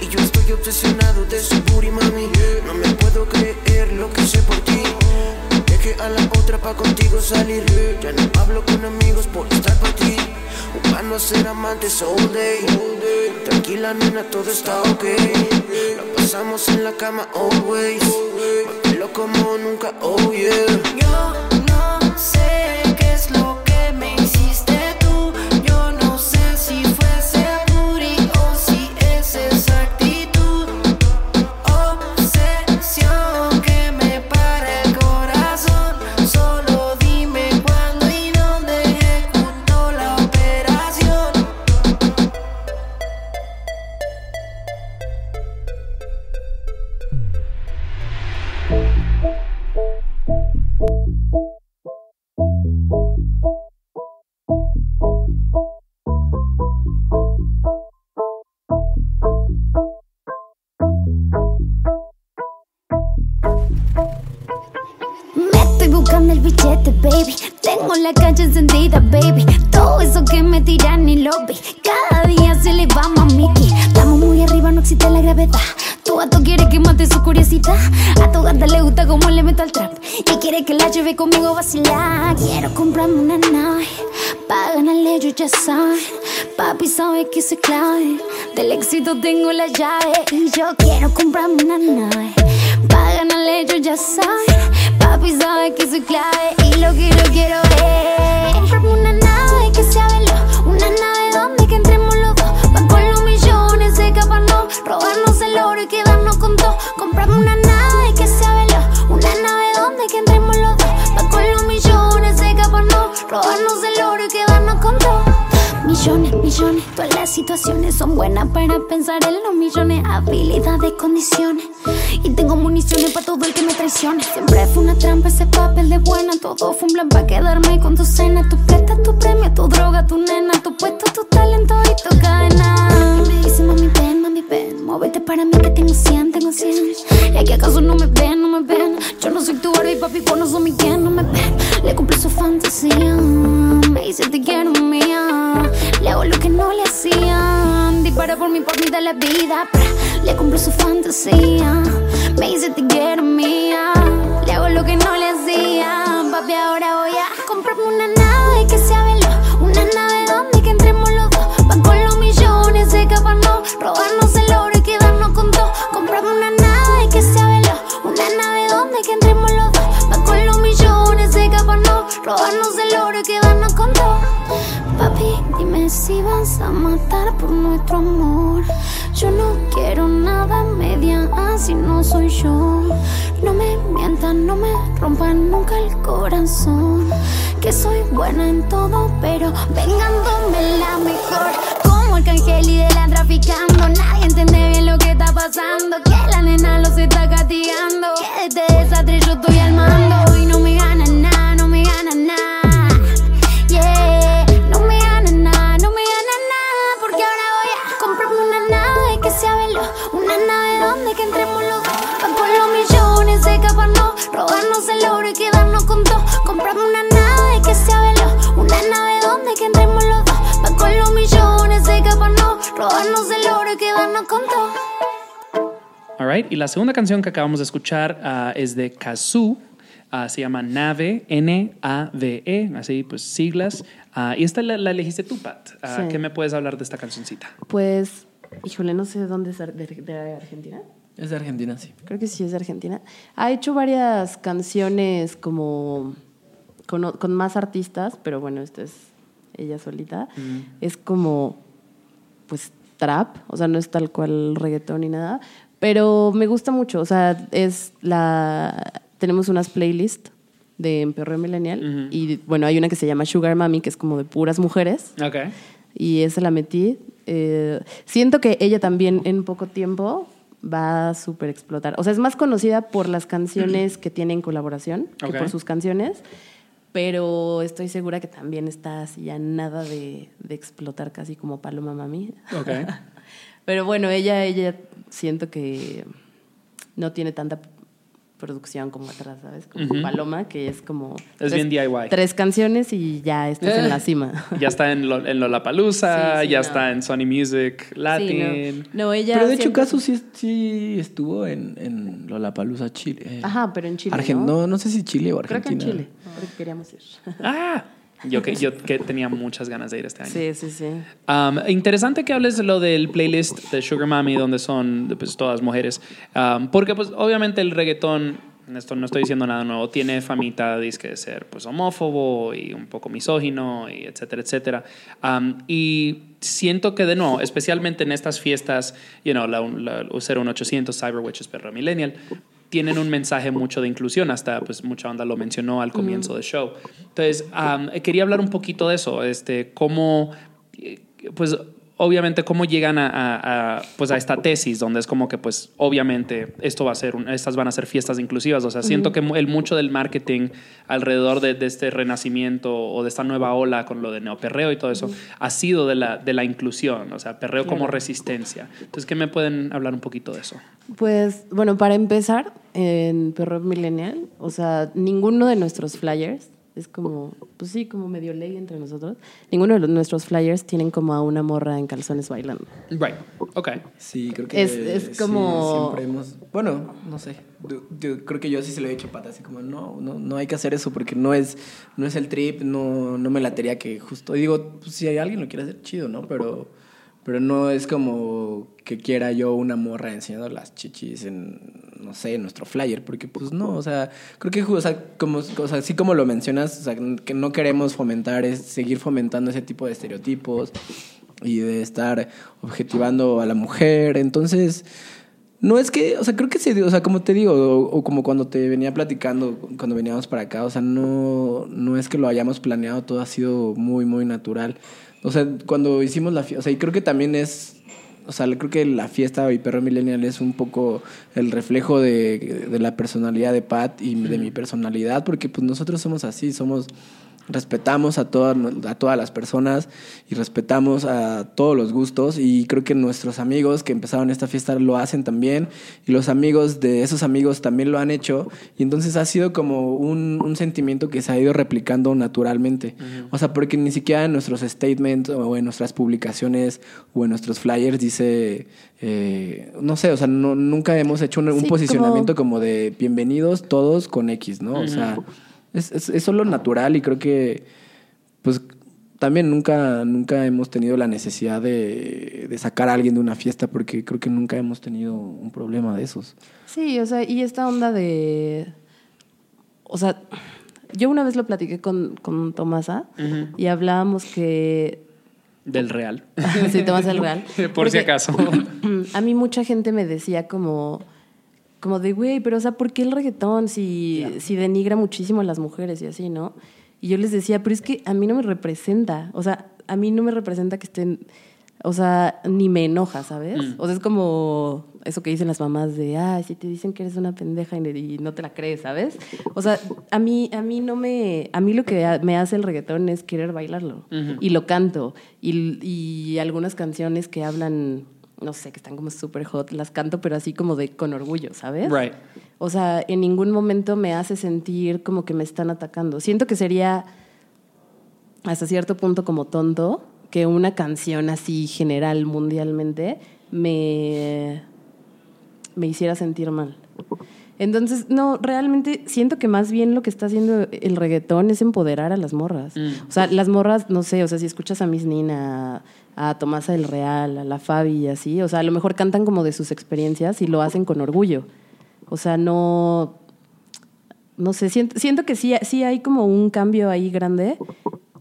Y yo estoy obsesionado de su booty mami. No me puedo creer lo que hice por ti Dejé a la otra pa' contigo salir. Ya no hablo con amigos por estar pa' ti. Jugando a ser amantes all day. Tranquila nena, todo está ok. La pasamos en la cama always. Lo como nunca, oh yeah lleve conmigo vacilar. Quiero comprarme una nave. Pa' ganarle, ellos ya saben. Papi sabe que soy clave. Del éxito tengo la llave. Y yo quiero comprarme una nave. Pa' ganarle, ellos ya saben. Papi sabe que soy clave. Y lo que yo quiero es comprarme una nave que sea veloz. Una nave donde que entremos los dos. Va con los millones de caparnos. Robarnos el oro y quedarnos con todo. Comprarme una nave Robarnos el oro y quedarnos con todo. Millones, millones, todas las situaciones son buenas para pensar en los millones. Habilidades, condiciones. Y tengo municiones para todo el que me traicione. Siempre fue una trampa ese papel de buena. Todo fue un plan para quedarme con tu cena. Tu presta, tu premio, tu droga, tu nena. Tu puesto, tu talento y tu cadena. Ven. Muévete para mí que tengo 100, tengo 100. Y aquí acaso no me ven, no me ven. Yo no soy tu Barbie, papi, vos no sos mi quien, no me ven. Le cumplí su fantasía. Me dice, te quiero mía. Le hago lo que no le hacían. Dispara por mí, por mí de la vida. Le cumplo su fantasía. Me dice, te quiero mía. Le hago lo que no le hacían. Papi, ahora voy a comprarme una nave caparnos. Robarnos el oro y quedarnos con todo. Comprarme una nave que sea veloz. Una nave donde que entremos los dos. Va con los millones de caparnos. Robarnos el oro y quedarnos con todo. Papi, dime si vas a matar por nuestro amor. Yo no quiero nada media así no soy yo. No me mientan, no me rompan nunca el corazón. Que soy buena en todo, pero vengándome la mejor. Como el cangel y de la traficando. Nadie entiende bien lo que está pasando. Que la nena los está castigando. Que de este desastre yo estoy al mando. Y no me Robarnos el oro y quedarnos con todo. Alright, y la segunda canción que acabamos de escuchar ah, es de Kazoo. Ah, se llama Nave, N-A-V-E, así pues siglas. Ah, y esta la, la elegiste tú, Pat. Sí. ¿Qué me puedes hablar de esta cancioncita? Pues, híjole, no sé de dónde es, de, de Argentina. Es de Argentina, sí. Creo que sí es de Argentina. Ha hecho varias canciones como con, más artistas, pero bueno, esta es ella solita. Es como, pues, trap, o sea, no es tal cual reggaetón ni nada, pero me gusta mucho, o sea, es la... Tenemos unas playlists de Emperro Millennial y bueno, hay una que se llama Sugar Mami, que es como de puras mujeres Ok. y esa la metí. Eh, siento que ella también en poco tiempo va a súper explotar. O sea, es más conocida por las canciones que tiene en colaboración que Ok. por sus canciones, pero estoy segura que también está así ya nada de, de explotar casi como Paloma Mami. Ok. Pero bueno, ella, ella siento que no tiene tanta producción como atrás, ¿sabes? Como. Paloma, que es como... Es bien DIY. Tres canciones y ya estás Eh. en la cima. Ya está en, lo, en Lollapalooza, Sí, sí, ya no. está en Sony Music Latin. Sí, no. No, ella Pero de hecho, Casu sí, sí estuvo en, en Lollapalooza, Chile. eh. Ajá, pero en Chile, Argen- ¿no? no, no sé si Chile o Creo que Argentina. en Chile, porque queríamos ir. Ah, yo que, yo que tenía muchas ganas de ir este año. Sí, sí, sí. Um, interesante que hables de lo del playlist de Sugar Mami, donde son pues, todas mujeres. Um, porque, pues, obviamente el reggaetón, esto no estoy diciendo nada nuevo, tiene famita dice de ser pues, homófobo y un poco misógino, y etcétera, etcétera. Um, y siento que, de nuevo, especialmente en estas fiestas, you know, la, la 01800 Cyber Witches Perra Millennial, tienen un mensaje mucho de inclusión, hasta pues mucha onda lo mencionó al comienzo del show. Entonces, um, quería hablar un poquito de eso, este, cómo, eh, pues obviamente cómo llegan a, a- a, pues a esta tesis donde es como que pues obviamente esto va a ser un- estas van a ser fiestas inclusivas. O sea siento que el mucho del marketing alrededor de, de este renacimiento o de esta nueva ola con lo de neoperreo y todo eso ha sido de la, de la inclusión o sea perreo como resistencia. Entonces qué me pueden hablar un poquito de eso Pues, bueno, para empezar, en Perro Millennial, o sea, ninguno de nuestros flyers es como, pues sí, como medio ley entre nosotros. Ninguno de los- nuestros flyers tienen como a una morra en calzones bailando. right ok Sí, creo que Es- es sí, como- siempre hemos, bueno, no sé. Yo, yo creo que yo sí se lo he dicho a pata así como no, no, no hay que hacer eso porque no es, no es el trip, no, no me latería que justo. Y digo, pues, si hay alguien lo quiere hacer chido, ¿no? Pero, pero no es como que quiera yo una morra enseñando las chichis en, no sé, nuestro flyer, porque pues no, o sea, creo que, o sea, como, o sea, así como lo mencionas, o sea, que no queremos fomentar, es seguir fomentando ese tipo de estereotipos y de estar objetivando a la mujer. Entonces, no es que, o sea, creo que sí, o sea, como te digo, o, o como cuando te venía platicando, cuando veníamos para acá, o sea, no, no es que lo hayamos planeado, todo ha sido muy, muy natural. O sea, cuando hicimos la fiesta, o sea, y creo que también es, o sea, creo que la fiesta y Perro Millennial es un poco el reflejo de, de la personalidad de Pat y de mi personalidad, porque pues nosotros somos así, somos respetamos a todas a todas las personas y respetamos a todos los gustos. Y creo que nuestros amigos que empezaron esta fiesta lo hacen también. Y los amigos de esos amigos también lo han hecho. Y entonces ha sido como un, un sentimiento que se ha ido replicando naturalmente. O sea porque ni siquiera en nuestros statements o en nuestras publicaciones o en nuestros flyers dice eh, no sé o sea no, nunca hemos hecho un, posicionamiento como- como de bienvenidos todos con X no o sea es, es, es solo natural y creo que, pues, también nunca, nunca hemos tenido la necesidad de, de sacar a alguien de una fiesta porque creo que nunca hemos tenido un problema de esos. Sí, o sea, y esta onda de. O sea, yo una vez lo platiqué con, con Tomasa y hablábamos que. del real sí, Tomasa el Real. por si acaso A mí mucha gente me decía como. Como de, güey, pero o sea, ¿por qué el reggaetón si, si denigra muchísimo a las mujeres y así, no? Y yo les decía, pero es que a mí no me representa. O sea, a mí no me representa que estén. O sea, ni me enoja, ¿sabes? Mm. O sea, es como eso que dicen las mamás de, ah, si te dicen que eres una pendeja y y no te la crees, ¿sabes? O sea, a mí, a mí no me. A mí lo que me hace el reggaetón es querer bailarlo. Y lo canto. Y, y algunas canciones que hablan no sé, que están como súper hot, las canto, pero así como de con orgullo, ¿sabes? right O sea, en ningún momento me hace sentir como que me están atacando. Siento que sería hasta cierto punto como tonto que una canción así general mundialmente me, me hiciera sentir mal. Entonces, no, realmente siento que más bien lo que está haciendo el reggaetón es empoderar a las morras. Mm. O sea, las morras, no sé, o sea, si escuchas a Miss Nina, a, Tomasa del Real, a la Fabi y así, o sea, a lo mejor cantan como de sus experiencias y lo hacen con orgullo. O sea, no, no sé, siento, siento que sí, sí hay como un cambio ahí grande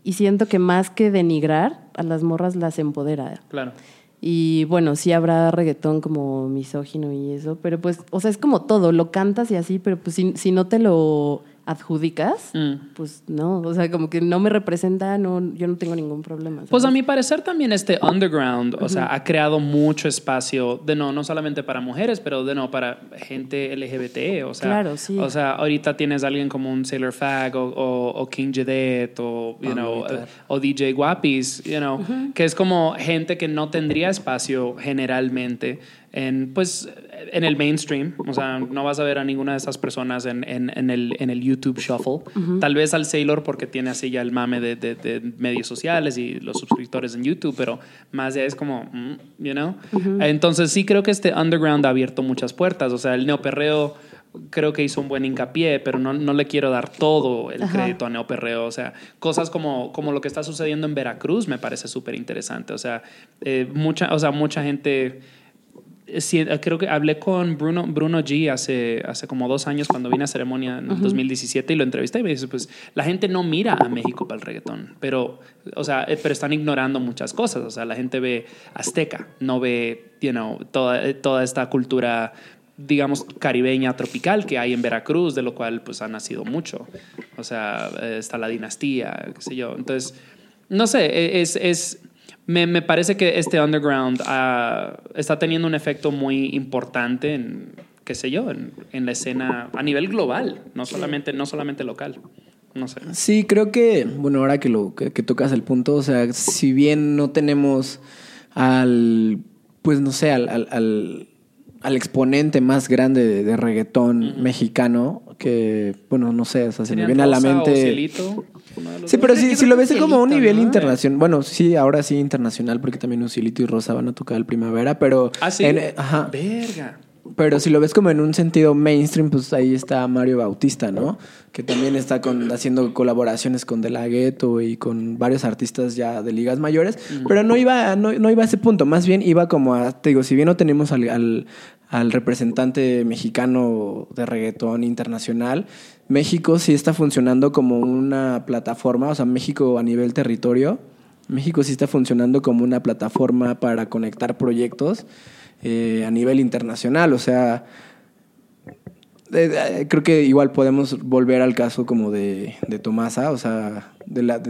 y siento que más que denigrar, a las morras las empodera. Claro. Y bueno, sí habrá reggaetón como misógino y eso, pero pues, o sea, es como todo, lo cantas y así, pero pues si, si no te lo adjudicas, Mm. pues no, o sea, como que no me representa, no, yo no tengo ningún problema. Pues a mi parecer también este underground, o sea, ha creado mucho espacio de no, no solamente para mujeres, pero de no para gente LGBT, o sea, Claro, sí. o sea, ahorita tienes a alguien como un Sailor Fag o, o, o King Jedet o, you know, o DJ Guapis, you know, que es como gente que no tendría espacio generalmente en, pues, en el mainstream, o sea, no vas a ver a ninguna de esas personas en, en, en el, en el YouTube Shuffle, tal vez al Sailor porque tiene así ya el mame de, de- de medios sociales y los suscriptores en YouTube, pero más ya es como, mm, you know, entonces sí creo que este underground ha abierto muchas puertas, o sea, el neoperreo creo que hizo un buen hincapié, pero no, no le quiero dar todo el Ajá. crédito a Neoperreo. O sea, cosas como, como lo que está sucediendo en Veracruz me parece súper interesante. O sea, eh, mucha, o sea, mucha gente. Sí, eh, creo que hablé con Bruno, Bruno G hace, hace como dos años cuando vine a ceremonia en 2017 y lo entrevisté y me dice, pues la gente no mira a México para el reggaetón, pero, o sea, eh, pero están ignorando muchas cosas. O sea, la gente ve azteca, no ve, you know, toda, eh, toda esta cultura digamos, caribeña tropical que hay en Veracruz, de lo cual pues ha nacido mucho. O sea, está la dinastía, qué sé yo. Entonces, no sé, e- es, es me, me parece que este underground ah, está teniendo un efecto muy importante en, qué sé yo, en, en la escena a nivel global, no solamente, no solamente local. No sé. Sí, creo que, bueno, ahora que, lo, que, que tocas el punto, o sea, si bien no tenemos al, pues no sé, al, al, al- al exponente más grande de, de reggaetón mexicano, que, bueno, no sé, o sea, se me ¿Serían viene a la mente... Sí, pero creo si lo ves como a un nivel ¿no? internacional, bueno, sí, ahora sí internacional, porque también Ucielito y Rosa van a tocar el primavera, pero... Ah, sí. en- ajá. Verga. Pero si lo ves como en un sentido mainstream, pues ahí está Mario Bautista, ¿no? Que también está con, haciendo colaboraciones con De La Ghetto y con varios artistas ya de ligas mayores. Pero no iba, no, no iba a ese punto, más bien iba como a, te digo, si bien no tenemos al, al, al representante mexicano de reggaetón internacional, México sí está funcionando como una plataforma, o sea, México a nivel territorio, México sí está funcionando como una plataforma para conectar proyectos eh, a nivel internacional. O sea, eh, eh, creo que igual podemos volver al caso como de, de Tomasa. O sea, de la,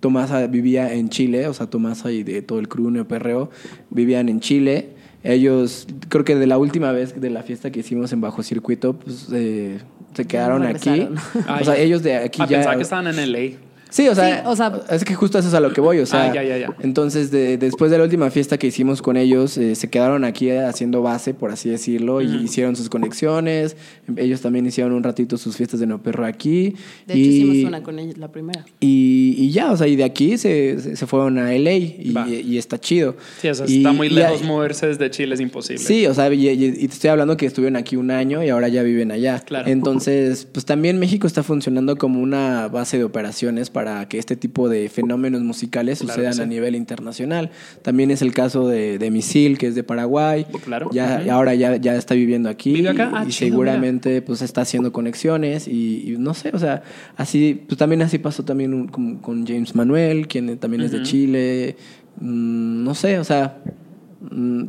Tomasa vivía en Chile, o sea, Tomasa y de todo el crew Perreo vivían en Chile. Ellos, creo que de la última vez de la fiesta que hicimos en Bajo Circuito, pues eh, se quedaron aquí. Ah, o sea, ya. ellos de aquí Ah, ya. pensaba que estaban en LA. Sí, o sea, Sí, o sea- es que justo eso es a lo que voy, o sea, Ah, ya, ya, ya. entonces de- después de la última fiesta que hicimos con ellos, eh, se quedaron aquí haciendo base, por así decirlo, y hicieron sus conexiones, ellos también hicieron un ratito sus fiestas de no perro aquí, De hecho, y, hicimos una con ellos, la primera. y, y ya, o sea, y de aquí se, se- fueron a LA y, y está chido. Sí, o sea, está muy lejos moverse desde Chile, es imposible. Sí, o sea, y te estoy hablando que estuvieron aquí un año y ahora ya viven allá. Claro. Entonces, pues también México está funcionando como una base de operaciones para que este tipo de fenómenos musicales Claro sucedan sí. a nivel internacional. También es el caso de, de Misil, que es de Paraguay. Claro. Ya, Ujú. Ahora ya, ya está viviendo aquí. ¿Vive acá? Ah, y chido, seguramente pues está haciendo conexiones y, y no sé, o sea, así, pues también así pasó también un- con, con James Manuel, quien también es de. Chile. Mm, no sé, o sea,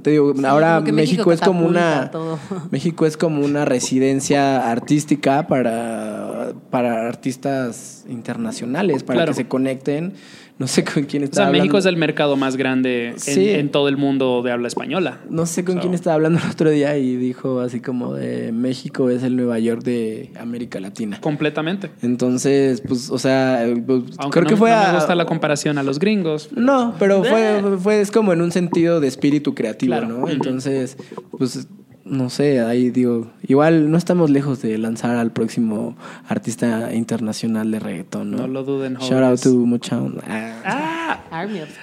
te digo, ahora México, México es como una todo. México es como una residencia artística para, para artistas internacionales, para Claro. que se conecten. No sé con quién O está sea, México es hablando. el mercado más grande en, Sí. en todo el mundo de habla española. No sé con So- quién estaba hablando el otro día y dijo así como de México es el Nueva York de América Latina. Completamente. Entonces, pues, o sea, eh, pues, creo no, que fue no a- me gusta la comparación a los gringos. No, pero fue, fue es como en un sentido de espíritu creativo, Claro. ¿no? Entonces, pues no sé, ahí digo, igual no estamos lejos de lanzar al próximo artista internacional de reggaetón, ¿no? No lo duden, Shout out to Motown. Ah. Army of.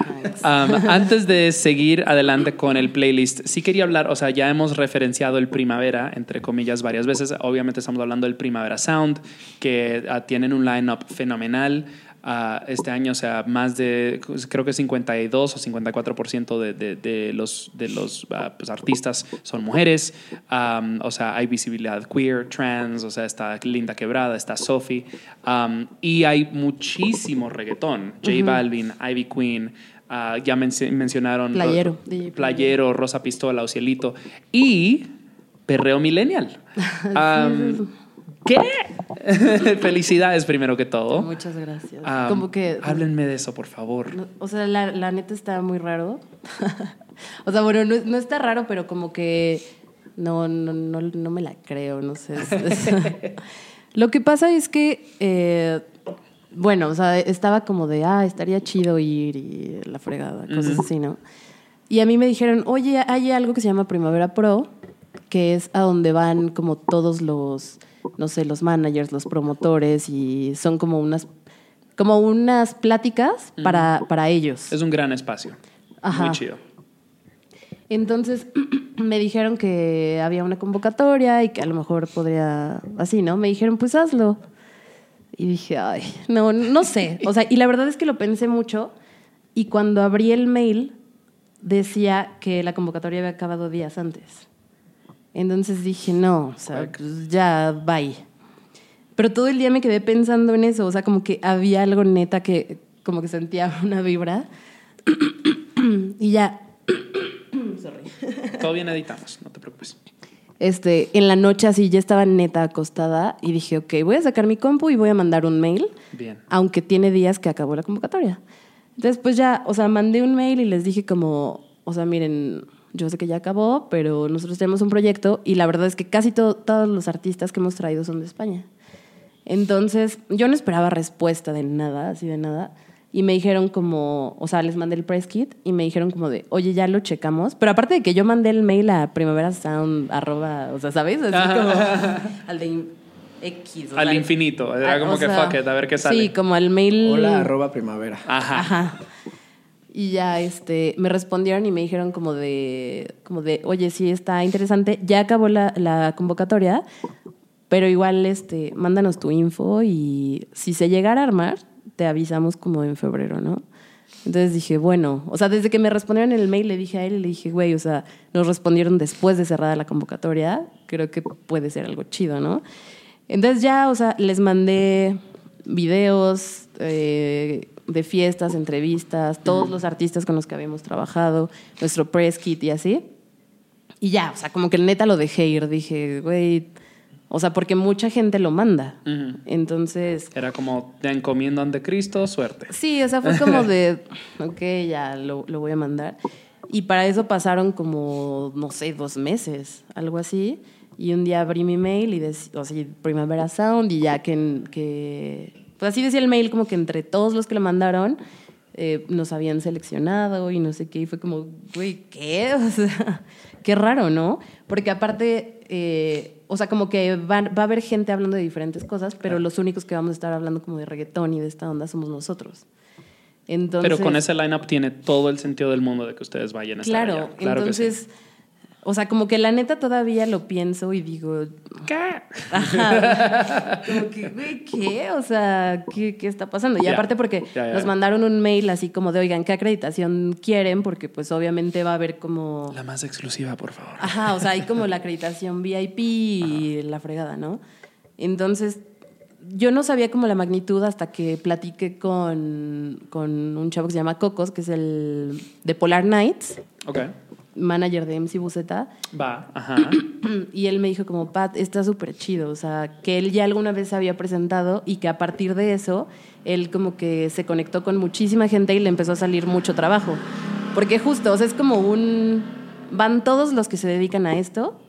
Um, antes de seguir adelante con el playlist, sí quería hablar, o sea, ya hemos referenciado el Primavera, entre comillas, varias veces. Obviamente estamos hablando del Primavera Sound, que ah, tienen un line-up fenomenal. Ah, este año, o sea, más de, creo que 52 o 54% de, de, de los, de los pues, artistas son mujeres. Um, o sea, hay visibilidad queer, trans, o sea, está Linda Quebrada, está Sophie. Um, y hay muchísimo reggaetón. J Balvin, Ivy Queen, ah, ya menci- mencionaron. Playero, Playero, Rosa Pistola, o Cielito. Y Perreo Millennial. Um, ¿Qué? Felicidades primero que todo. Muchas gracias. Um, como que... Háblenme de eso, por favor. No, O sea, la, la neta está muy raro. o sea, bueno, no, no está raro, pero como que no, no, no, no me la creo, no sé. Lo que pasa es que, eh, bueno, o sea, estaba como de, ah, estaría chido ir y la fregada, cosas así, ¿no? Y a mí me dijeron, oye, hay algo que se llama Primavera Pro, que es a donde van como todos los, no sé, los managers, los promotores, y son como unas, como unas pláticas para, para ellos. Es un gran espacio. Ajá. Muy chido. Entonces me dijeron que había una convocatoria y que a lo mejor podría, así, ¿no? Me dijeron, pues hazlo. Y dije, ay, no, no sé. O sea, y la verdad es que lo pensé mucho y cuando abrí el mail decía que la convocatoria había acabado días antes. Entonces dije, no, o sea, pues ya, bye. Pero todo el día me quedé pensando en eso, o sea, como que había algo neta que, como que sentía una vibra. y ya, Todo bien editamos, no te preocupes. este, en la noche así ya estaba neta acostada y dije, ok, voy a sacar mi compu y voy a mandar un mail, Bien. aunque tiene días que acabó la convocatoria. Entonces, pues ya, o sea, mandé un mail y les dije como, o sea, miren, yo sé que ya acabó, pero nosotros tenemos un proyecto y la verdad es que casi to- todos los artistas que hemos traído son de España. Entonces, yo no esperaba respuesta de nada, así de nada. Y me dijeron como, o sea, les mandé el press kit y me dijeron como de, oye, ya lo checamos. Pero aparte de que yo mandé el mail a primaverasound, arroba, o sea, ¿sabes? Así como al de X. o Al sea, infinito. Era como o que sea, fuck it, a ver qué sale. Sí, como al mail. Hola, arroba primavera. Ajá. Ajá. Y ya este, me respondieron y me dijeron como de, como de, oye, sí, está interesante. Ya acabó la, la convocatoria, pero igual este, mándanos tu info y si se llegara a armar, te avisamos como en febrero, ¿no? Entonces dije, bueno, o sea, desde que me respondieron el mail le dije a él y le dije, güey, o sea, nos respondieron después de cerrada la convocatoria, creo que puede ser algo chido, ¿no? Entonces ya, o sea, les mandé videos eh, de fiestas, entrevistas, todos los artistas con los que habíamos trabajado, nuestro press kit y así. Y ya, o sea, como que neta lo dejé ir, dije, güey, o sea, porque mucha gente lo manda. Entonces, Era como, te encomiendo ante Cristo, suerte. Sí, o sea, fue como de, ok, ya lo, lo voy a mandar. Y para eso pasaron como, no sé, dos meses, algo así. Y un día abrí mi mail y decía, o sea, Primavera Sound, y ya que, que, pues así decía el mail, como que entre todos los que lo mandaron, eh, nos habían seleccionado y no sé qué. Y fue como, güey, ¿qué? O sea, qué raro, ¿no? Porque aparte, eh, o sea, como que va, va a haber gente hablando de diferentes cosas, pero los únicos que vamos a estar hablando como de reggaetón y de esta onda somos nosotros. Entonces, Pero con ese lineup tiene todo el sentido del mundo de que ustedes vayan a estar Claro, allá. Claro que sí. O sea, como que la neta todavía lo pienso y digo, ¿Qué? Ajá. Como que, güey, ¿qué? O sea, ¿qué, qué está pasando? Y aparte porque nos mandaron un mail así como de, oigan, ¿qué acreditación quieren? Porque pues obviamente va a haber como... La más exclusiva, por favor. Ajá, o sea, hay como la acreditación VIP y la fregada, ¿no? Entonces, yo no sabía como la magnitud hasta que platiqué con, con un chavo que se llama Cocos, que es el de Polar Nights, Ok. Manager de MC Buceta. Va, ajá. Y él me dijo como, Pat, está súper chido, o sea, que él ya alguna vez se había presentado y que a partir de eso, él como que se conectó con muchísima gente y le empezó a salir mucho trabajo. Porque justo, o sea, es como un... Van todos los que se dedican a esto,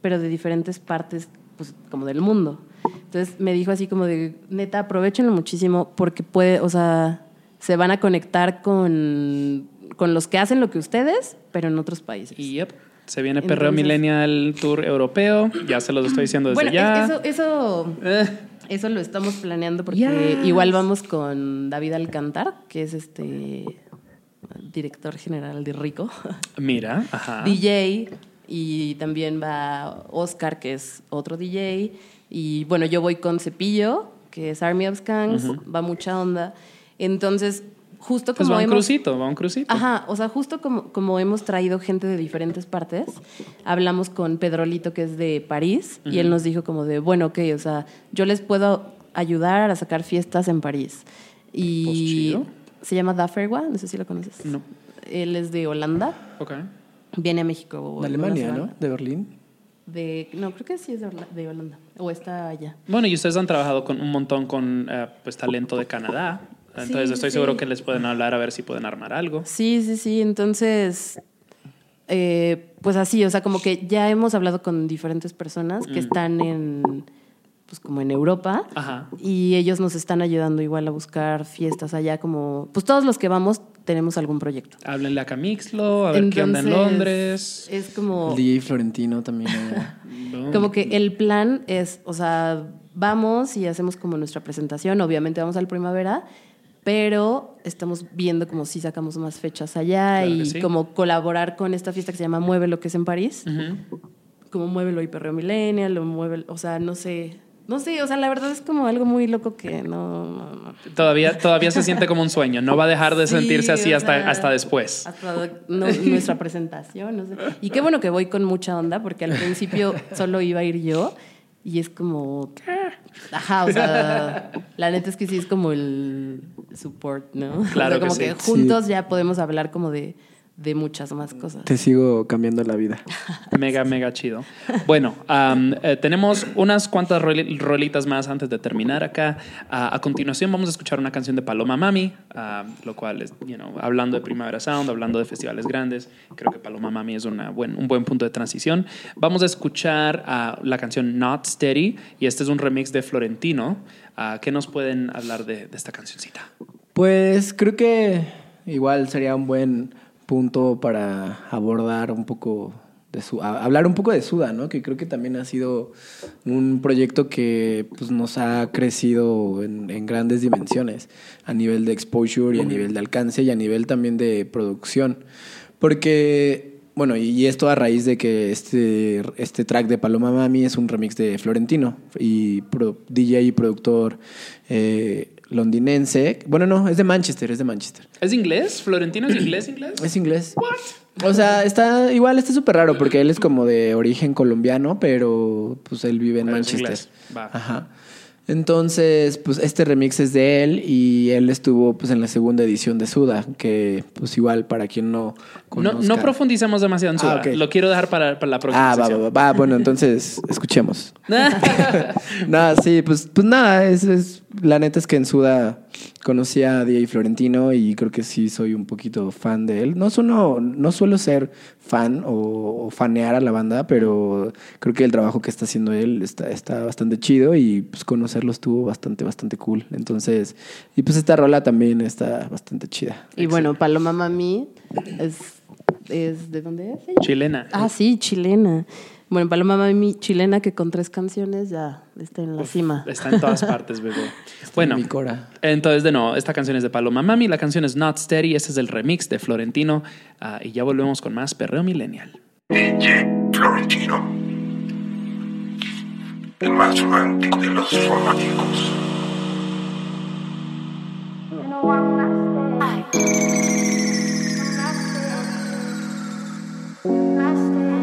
pero de diferentes partes, pues, como del mundo. Entonces me dijo así como de, neta, aprovechenlo muchísimo porque puede, o sea, se van a conectar con, con los que hacen lo que ustedes, pero en otros países. Yep. Se viene Perreo Entonces- Millennial Tour Europeo. Ya se los estoy diciendo desde Bueno, ya. eso, eso, Eh, eso lo estamos planeando porque Yes. igual vamos con David Alcantar, que es este director general de Rico, mira, ajá. DJ, y también va Oscar, que es otro DJ, y bueno, yo voy con Cepillo, que es Army of Skanks, va mucha onda. Entonces, justo Pues como va un hemos... crucito, va un crucito. Ajá, o sea, justo como, como hemos traído gente de diferentes partes, hablamos con Pedrolito, que es de París, y él nos dijo como de, bueno, ok, o sea, yo les puedo ayudar a sacar fiestas en París. Pues Y chido. se llama Dafferwa, no sé si lo conoces. No. Él es de Holanda, Ok. viene a México. De Alemania, ¿no? De Berlín. De, no, creo que sí es de, Orla- de Holanda, o está allá. Bueno, y ustedes han trabajado con un montón con eh, pues talento de Canadá. Entonces Sí, estoy sí. seguro que les pueden hablar a ver si pueden armar algo. Sí, sí, sí. Entonces, eh, pues así, o sea, como que ya hemos hablado con diferentes personas Mm. que están en, pues como en Europa. Ajá. Y ellos nos están ayudando igual a buscar fiestas allá, como, pues todos los que vamos tenemos algún proyecto. Háblenle a Camixlo, a ver qué onda en Entonces, Londres. Es como, El DJ Florentino también. No. como que el plan es, o sea, vamos y hacemos como nuestra presentación, obviamente vamos al primavera, pero estamos viendo como si sacamos más fechas allá Claro y sí. como colaborar con esta fiesta que se llama Mueve lo que es en París, como Muévelo y Perreo Millennial, o Mueve, o sea, no sé, no sé, o sea, la verdad es como algo muy loco que no, no, no. Todavía, todavía se siente como un sueño. No va a dejar de Sí, sentirse así hasta, sea, hasta después. Hasta no- nuestra presentación, no sé. Y qué bueno que voy con mucha onda, porque al principio solo iba a ir yo y es como. Ajá, o sea, la neta es que sí es como el support, ¿no? Claro O sea, como que que, sí. juntos ya podemos hablar como de, de muchas más cosas. Te sigo cambiando la vida. Mega, mega chido. Bueno, eh, tenemos unas cuantas roli- rolitas más antes de terminar acá. A continuación vamos a escuchar una canción de Paloma Mami, lo cual es, you know, hablando de Primavera Sound, hablando de festivales grandes, creo que Paloma Mami es una buen, un buen punto de transición. Vamos a escuchar la canción Not Steady y este es un remix de Florentino. ¿Qué nos pueden hablar de, de esta cancioncita? Pues creo que igual sería un buen punto para abordar un poco de su, hablar un poco de Suda, ¿no? Que creo que también ha sido un proyecto que pues, nos ha crecido en, en grandes dimensiones, a nivel de exposure y a nivel de alcance y a nivel también de producción. Porque, bueno, y, y esto a raíz de que este, este track de Paloma Mami es un remix de Florentino y pro- DJ y productor eh, londinense. Bueno, no, es de Manchester, es de Manchester. ¿Es inglés? ¿Florentino es inglés, inglés? Es inglés. O sea, está igual, está súper raro porque él es como de origen colombiano, pero pues él vive en Pero Manchester. Va. Ajá. Entonces, pues este remix es de él y él estuvo pues en la segunda edición de Suda, que pues igual para quien no No, conozca. no profundicemos demasiado en Ah, Suda. Lo quiero dejar para, para la próxima Ah, va, va, va, bueno, entonces escuchemos. nada, sí, pues, pues nada, es, es- la neta es que en Suda conocí a DJ Florentino y creo que sí soy un poquito fan de él. No, suelo, no suelo ser fan o, o fanear a la banda, pero creo que el trabajo que está haciendo él está, está bastante chido y pues conocerlo estuvo bastante, bastante cool. Entonces, y pues esta rola también está bastante chida. Y bueno, Paloma Mami es, es ¿de dónde es? ella? Chilena. Ah, sí, chilena. Bueno, Paloma Mami chilena que con tres canciones ya está en la cima. Está en todas partes, bebé. Bueno, Mi cora. entonces de nuevo, esta canción es de Paloma Mami, la canción es Not Steady, este es el remix de Florentino ah, y ya volvemos con más Perreo Millennial. DJ Florentino. El más romántico de los románticos. Como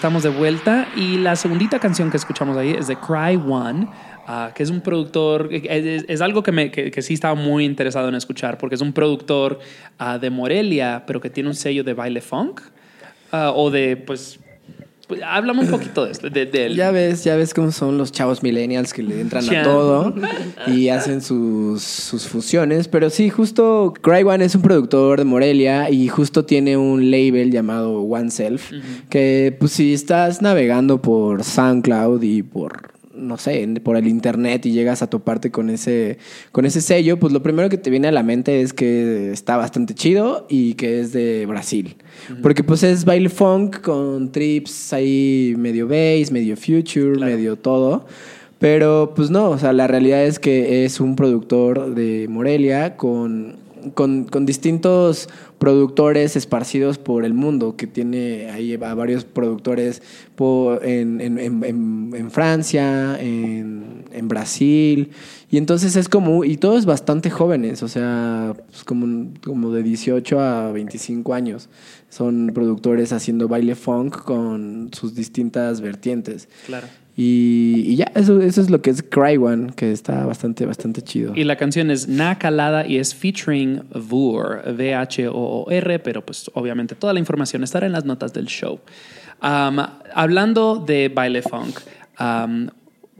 estamos de vuelta. Y la segundita canción que escuchamos ahí es de Cry One, ah, que es un productor. Es, es- algo que, me, que sí estaba muy interesado en escuchar, porque es un productor ah, de Morelia, pero que tiene un sello de baile funk. ah, o de, pues. Pues, háblame un poquito de, esto, de, de él. Ya ves, ya ves cómo son los chavos millennials que le entran a todo y hacen sus, sus fusiones. Pero sí, justo Cry One es un productor de Morelia y justo tiene un label llamado One Self. Que pues si estás navegando por SoundCloud y por no sé, por el internet y llegas a toparte con ese, con ese sello, pues lo primero que te viene a la mente es que está bastante chido y que es de Brasil. Porque pues es baile funk con trips ahí medio bass, medio future, medio todo. Pero pues no, o sea, la realidad es que es un productor de Morelia con, con, con distintos productores esparcidos por el mundo, que tiene ahí a varios productores por, en, en, en, en- Francia, en, en Brasil, y entonces es como, y todos bastante jóvenes, o sea, pues como, como de 18 a 25 años, son productores haciendo baile funk con sus distintas vertientes. Claro. Y, y ya, eso, eso es lo que es Cry One, que está bastante, bastante chido. Y la canción es Na Calada y es featuring Voor, V-H-O-O-R, pero pues obviamente toda la información estará en las notas del show. Um, hablando de baile funk, um,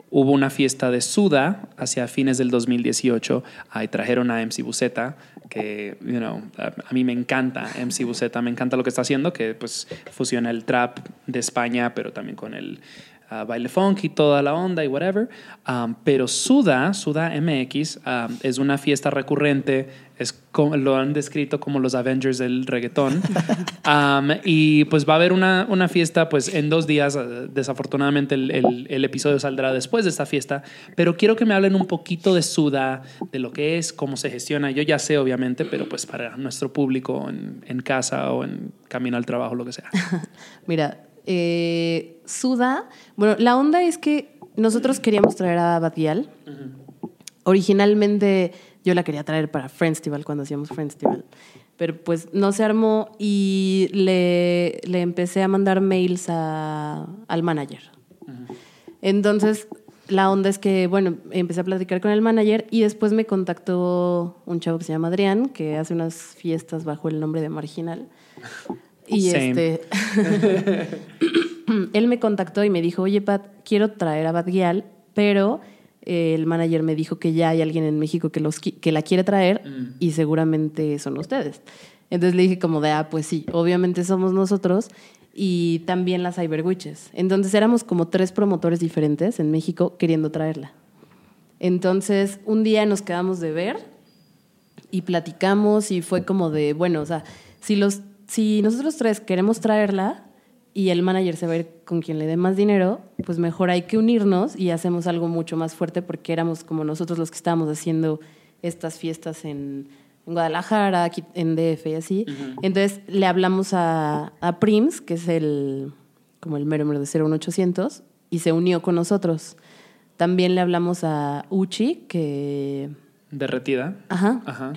hubo una fiesta de Suda hacia fines del 2018 ahí trajeron a MC Buceta que you know, a, a mí me encanta MC Buceta, me encanta lo que está haciendo, que pues fusiona el trap de España, pero también con el uh, baile funk y toda la onda y whatever. Um, pero Suda, Suda MX, um, es una fiesta recurrente, es como, lo han descrito como los Avengers del reggaetón. Um, y pues va a haber una, una fiesta pues en dos días, uh, desafortunadamente el, el- el episodio saldrá después de esta fiesta, pero quiero que me hablen un poquito de Suda, de lo que es, cómo se gestiona. Yo ya sé obviamente, pero pues para nuestro público en, en casa o en camino al trabajo, lo que sea. Mira, eh, Suda. Bueno, la onda es que nosotros queríamos traer a Batial. Originalmente yo la quería traer para Friendstival cuando hacíamos Friendstival. Pero pues no se armó y le, le empecé a mandar mails al manager. Entonces, la onda es que, bueno, empecé a platicar con el manager y después me contactó un chavo que se llama Adrián, que hace unas fiestas bajo el nombre de Marginal. Y Same. este. él me contactó y me dijo, oye, Pat, quiero traer a Bad Gyal, pero eh, el manager me dijo que ya hay alguien en México que, los, que la quiere traer y seguramente son ustedes. Entonces le dije como de, ah, pues sí, obviamente somos nosotros y también las Cyber Witches. Entonces éramos como tres promotores diferentes en México queriendo traerla. Entonces un día nos quedamos de ver y platicamos y fue como de, bueno, o sea, si, los, si nosotros tres queremos traerla y el manager se va a ir con quien le dé más dinero, pues mejor hay que unirnos y hacemos algo mucho más fuerte porque éramos como nosotros los que estábamos haciendo estas fiestas en, en Guadalajara, aquí en DF y así. Entonces le hablamos a, a Prims, que es el, como el mero mero de 01800, y se unió con nosotros. También le hablamos a Uchi, que... Derretida. Ajá. Ajá.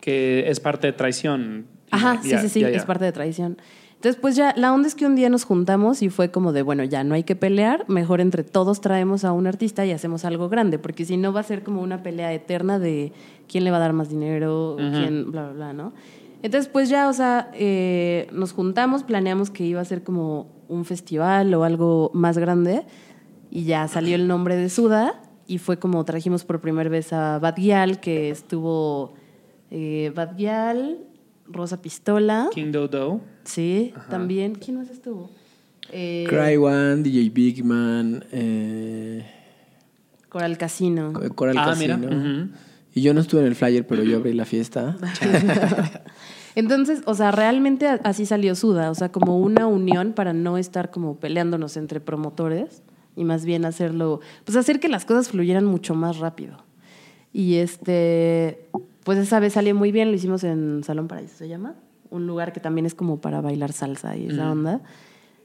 Que es parte de traición. Ajá, sí, sí, sí, es parte de traición. Entonces, pues ya, la onda es que un día nos juntamos y fue como de, bueno, ya no hay que pelear, mejor entre todos traemos a un artista y hacemos algo grande, porque si no va a ser como una pelea eterna de quién le va a dar más dinero, o quién, bla, bla, bla, ¿no? Entonces, pues ya, o sea, eh, nos juntamos, planeamos que iba a ser como un festival o algo más grande y ya salió el nombre de Suda y fue como trajimos por primera vez a Bad Gyal, que estuvo eh, Bad Gyal, Rosa Pistola. King Dodo. Sí, también. ¿Quién más estuvo? Eh, Cry One, DJ Big Man, eh, Coral Casino. Coral Ah, Casino. mira. Y yo no estuve en el flyer, pero yo abrí la fiesta. Entonces, o sea, realmente así salió Suda, o sea, como una unión para no estar como peleándonos entre promotores y más bien hacerlo, pues hacer que las cosas fluyeran mucho más rápido. Y este, pues esa vez salió muy bien, lo hicimos en Salón Paraíso, se llama, un lugar que también es como para bailar salsa y esa onda.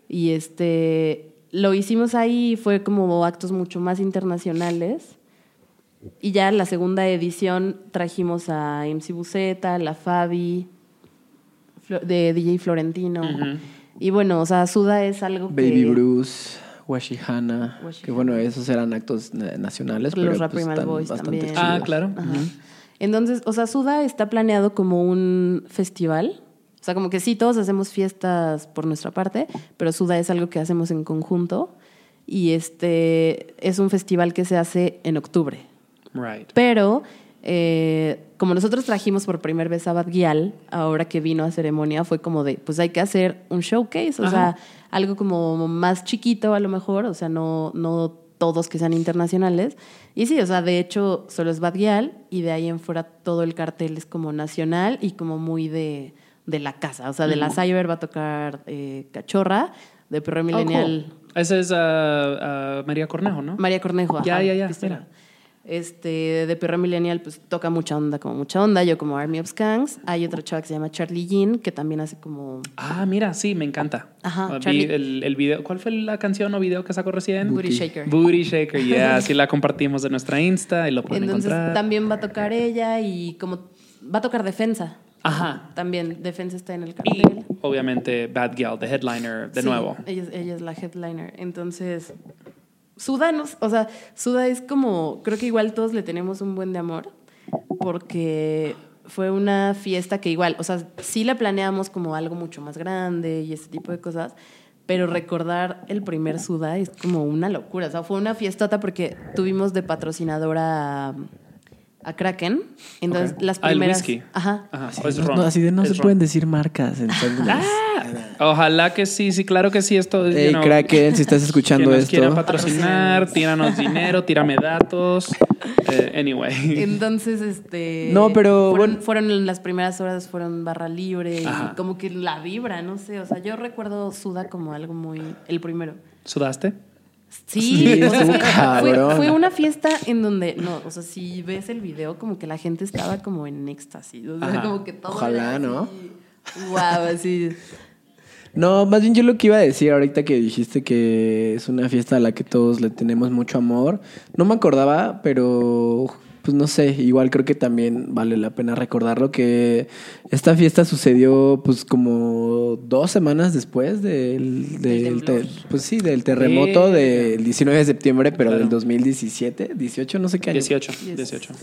Y este, lo hicimos ahí, fue como actos mucho más internacionales. Y ya la segunda edición trajimos a MC Buceta, la Fabi, de DJ Florentino. Y bueno, o sea, Suda es algo que... Baby Bruce, Washihana, Washihana. que bueno, esos eran actos na- nacionales, Los pero Rap pues, Primal están Boys bastante también. Ah, chidos. claro. Ajá. Entonces, o sea, Suda está planeado como un festival. O sea, como que sí, todos hacemos fiestas por nuestra parte, pero Suda es algo que hacemos en conjunto. Y este es un festival que se hace en octubre. Right. Pero eh, como nosotros trajimos por primera vez a Bad Gyal, ahora que vino a ceremonia, fue como de, pues hay que hacer un showcase, o Ajá. sea, algo como más chiquito a lo mejor, o sea, no, no todos que sean internacionales. Y sí, o sea, de hecho, solo es Bad Gyal y de ahí en fuera todo el cartel es como nacional y como muy de, de la casa. O sea, de la Cyber va a tocar eh, Cachorra, de Perro Millennial. Oh, cool. Esa es María Cornejo, ¿no? María Cornejo. Ya, ajá, ya, ya, mira. Este, de Perra Millennial, pues toca mucha onda, como mucha onda. Yo como Army of Skanks. Hay otra chava que se llama Charlie Jean, que también hace como... Ah, mira, sí, me encanta. Ajá, Ah, Vi el, el video. ¿Cuál fue la canción o video que sacó recién? Booty Shaker. Booty Shaker, yeah. sí la compartimos en nuestra Insta y lo pueden Entonces encontrar. también va a tocar ella y como... Va a tocar Defensa. Ajá. También Defensa está en el Y cartel. obviamente Bad Gal, the headliner, de Sí, nuevo. Ella es la headliner. Entonces, Suda, no- o sea, Suda es como, creo que igual todos le tenemos un buen de amor, porque fue una fiesta que igual, o sea, sí la planeamos como algo mucho más grande y ese tipo de cosas, pero recordar el primer Suda es como una locura. O sea, fue una fiestota porque tuvimos de patrocinadora a, Kraken. Entonces, las Ah, el primeras... whisky. Ajá. Ajá, es no, así de no Es se ron. pueden decir marcas. Entonces, Ojalá que sí, sí, claro que sí. Esto you Hey, know, Kraken, si estás escuchando esto. quiera patrocinar, tíranos dinero, tírame datos. Eh, anyway. Entonces, este. No, pero, Fueron, bueno. fueron las primeras horas, fueron barra libre Ajá. y como que la vibra, no sé. O sea, yo recuerdo Suda como algo muy. El primero. ¿Sudaste? Sí, Sí, o sea, es fue, una fiesta en donde. No, o sea, si ves el video, como que la gente estaba como en éxtasis. O sea, Ajá. como que todo. Ojalá, era ¿no? así, Guau, así. No, más bien yo lo que iba a decir ahorita que dijiste que es una fiesta a la que todos le tenemos mucho amor. No me acordaba, pero pues no sé, igual creo que también vale la pena recordarlo que esta fiesta sucedió pues como dos semanas después del, del te- pues sí, del terremoto del 19 de septiembre, pero Claro. del 2017, 18, no sé qué año. 18. 18.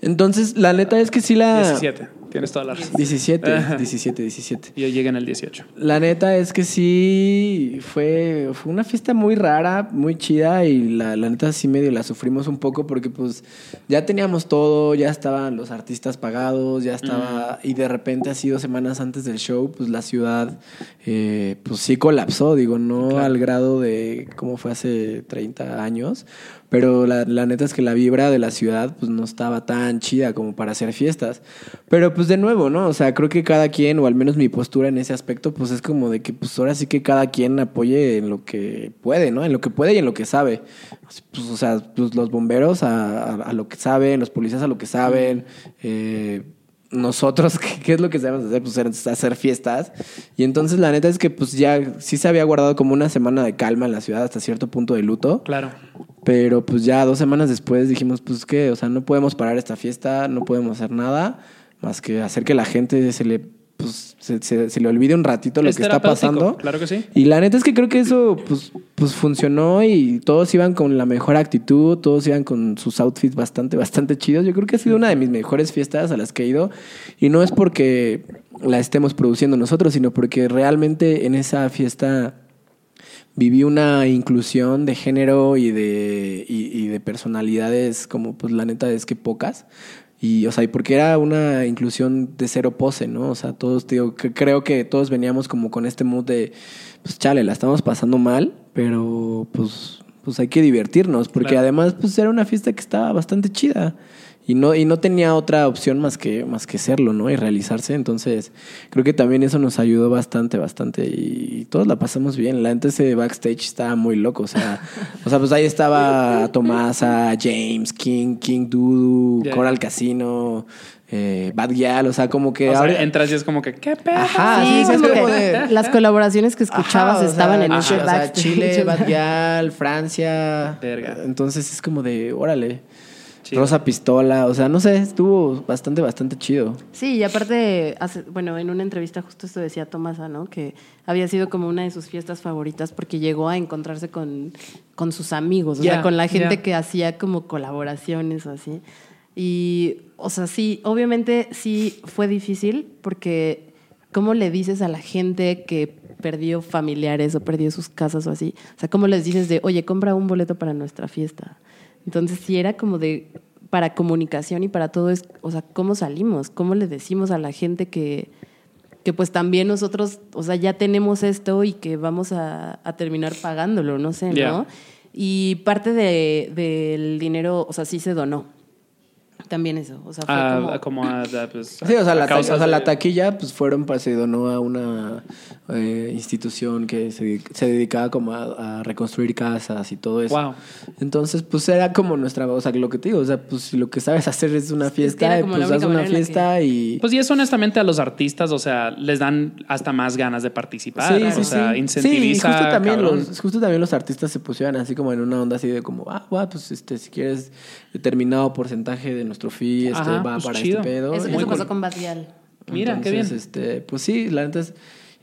Entonces, la neta es que sí la 17. Tienes toda la razón. 17, Ajá. 17, 17. Yo llegué en el 18. La neta es que sí fue, fue una fiesta muy rara, muy chida y la, la neta sí medio la sufrimos un poco porque pues ya teníamos todo, ya estaban los artistas pagados, ya estaba y de repente así dos semanas antes del show pues la ciudad eh, pues sí colapsó, digo, no Claro. al grado de como fue hace 30 años, pero la, la neta es que la vibra de la ciudad pues no estaba tan chida como para hacer fiestas. Pero pues de nuevo, ¿no? O sea, creo que cada quien, o al menos mi postura en ese aspecto, pues es como de que pues ahora sí que cada quien apoye en lo que puede, ¿no? En lo que puede y en lo que sabe. Pues, o sea, pues, los bomberos a, a- a lo que saben, los policías a lo que saben, eh, nosotros, ¿qué, qué es lo que sabemos hacer? Pues hacer- fiestas. Y entonces la neta es que pues ya sí se había guardado como una semana de calma en la ciudad hasta cierto punto de luto. Claro. Pero pues ya dos semanas después dijimos, pues que, o sea, no podemos parar esta fiesta, no podemos hacer nada más que hacer que la gente se le, pues, se, se- se le olvide un ratito lo Es que está pasando. Claro que sí. Y la neta es que creo que eso pues, pues funcionó y todos iban con la mejor actitud, todos iban con sus outfits bastante, bastante chidos. Yo creo que ha sido una de mis mejores fiestas a las que he ido y no es porque la estemos produciendo nosotros, sino porque realmente en esa fiesta viví una inclusión de género y de, y, y de personalidades como pues la neta es que pocas. Y, o sea, y porque era una inclusión de cero pose, ¿no? O sea, todos, digo, que creo que todos veníamos como con este mood de, pues chale, la estamos pasando mal, pero pues, pues hay que divertirnos, porque Claro. además, pues era una fiesta que estaba bastante chida. Y no, y no tenía otra opción más que, más que serlo, ¿no? Y realizarse. Entonces, creo que también eso nos ayudó bastante, bastante. Y, todos la pasamos bien. La gente ese backstage estaba muy loco. O sea, o sea, pues ahí estaba Tomasa, James, King, King Dudu, Ya. Coral Casino, eh, Bad Gyal. O sea, como que O sea, ahora. entras y es como que, ¿qué pedo? Ajá, sí, sí, sí, es como de- las colaboraciones que escuchabas Ajá, o estaban sea, en ese o sea. Chile, Bad Gyal, Francia. Verga. Entonces es como de, órale. Chido. Rosa Pistola, o sea, no sé, estuvo bastante, bastante chido. Sí, y aparte, hace- bueno, en una entrevista justo esto decía Tomasa, ¿no? Que había sido como una de sus fiestas favoritas porque llegó a encontrarse con, con sus amigos, o Ya, sea, con la gente que hacía como colaboraciones o así. Y, o sea, sí, obviamente sí fue difícil porque ¿cómo le dices a la gente que perdió familiares o perdió sus casas o así? O sea, ¿cómo les dices de, oye, compra un boleto para nuestra fiesta? Entonces sí era como de, para comunicación y para todo es, o sea, ¿cómo salimos? ¿Cómo le decimos a la gente que, que pues también nosotros, o sea, ya tenemos esto y que vamos a, a terminar pagándolo, no sé, ¿no? Y parte de- del dinero, o sea, sí se donó. También eso, o sea, fue Ah, como... como a, a, pues, Sí, o sea, la, ta- o sea, de- la taquilla pues fueron para se donó a una eh, institución que se, se dedicaba como a, a reconstruir casas y todo eso. Wow. Entonces, pues era como nuestra, o sea, lo que te digo, o sea, pues si lo que sabes hacer es una Es que fiesta, como la pues haz una fiesta y Pues y eso honestamente a los artistas, o sea, les dan hasta más ganas de participar. Sí, o sí, sea, sí. incentiviza. Sí, y justo también, cabrón. los, justo también los artistas se pusieron así como en una onda así de como, ah, bueno, pues este, si quieres determinado porcentaje de nuestro fee, este, Ajá, va pues para chido. este pedo. Eso, eso Muy pasó cool. con Badial. Mira, qué Entonces, bien. Este, pues sí, la neta es...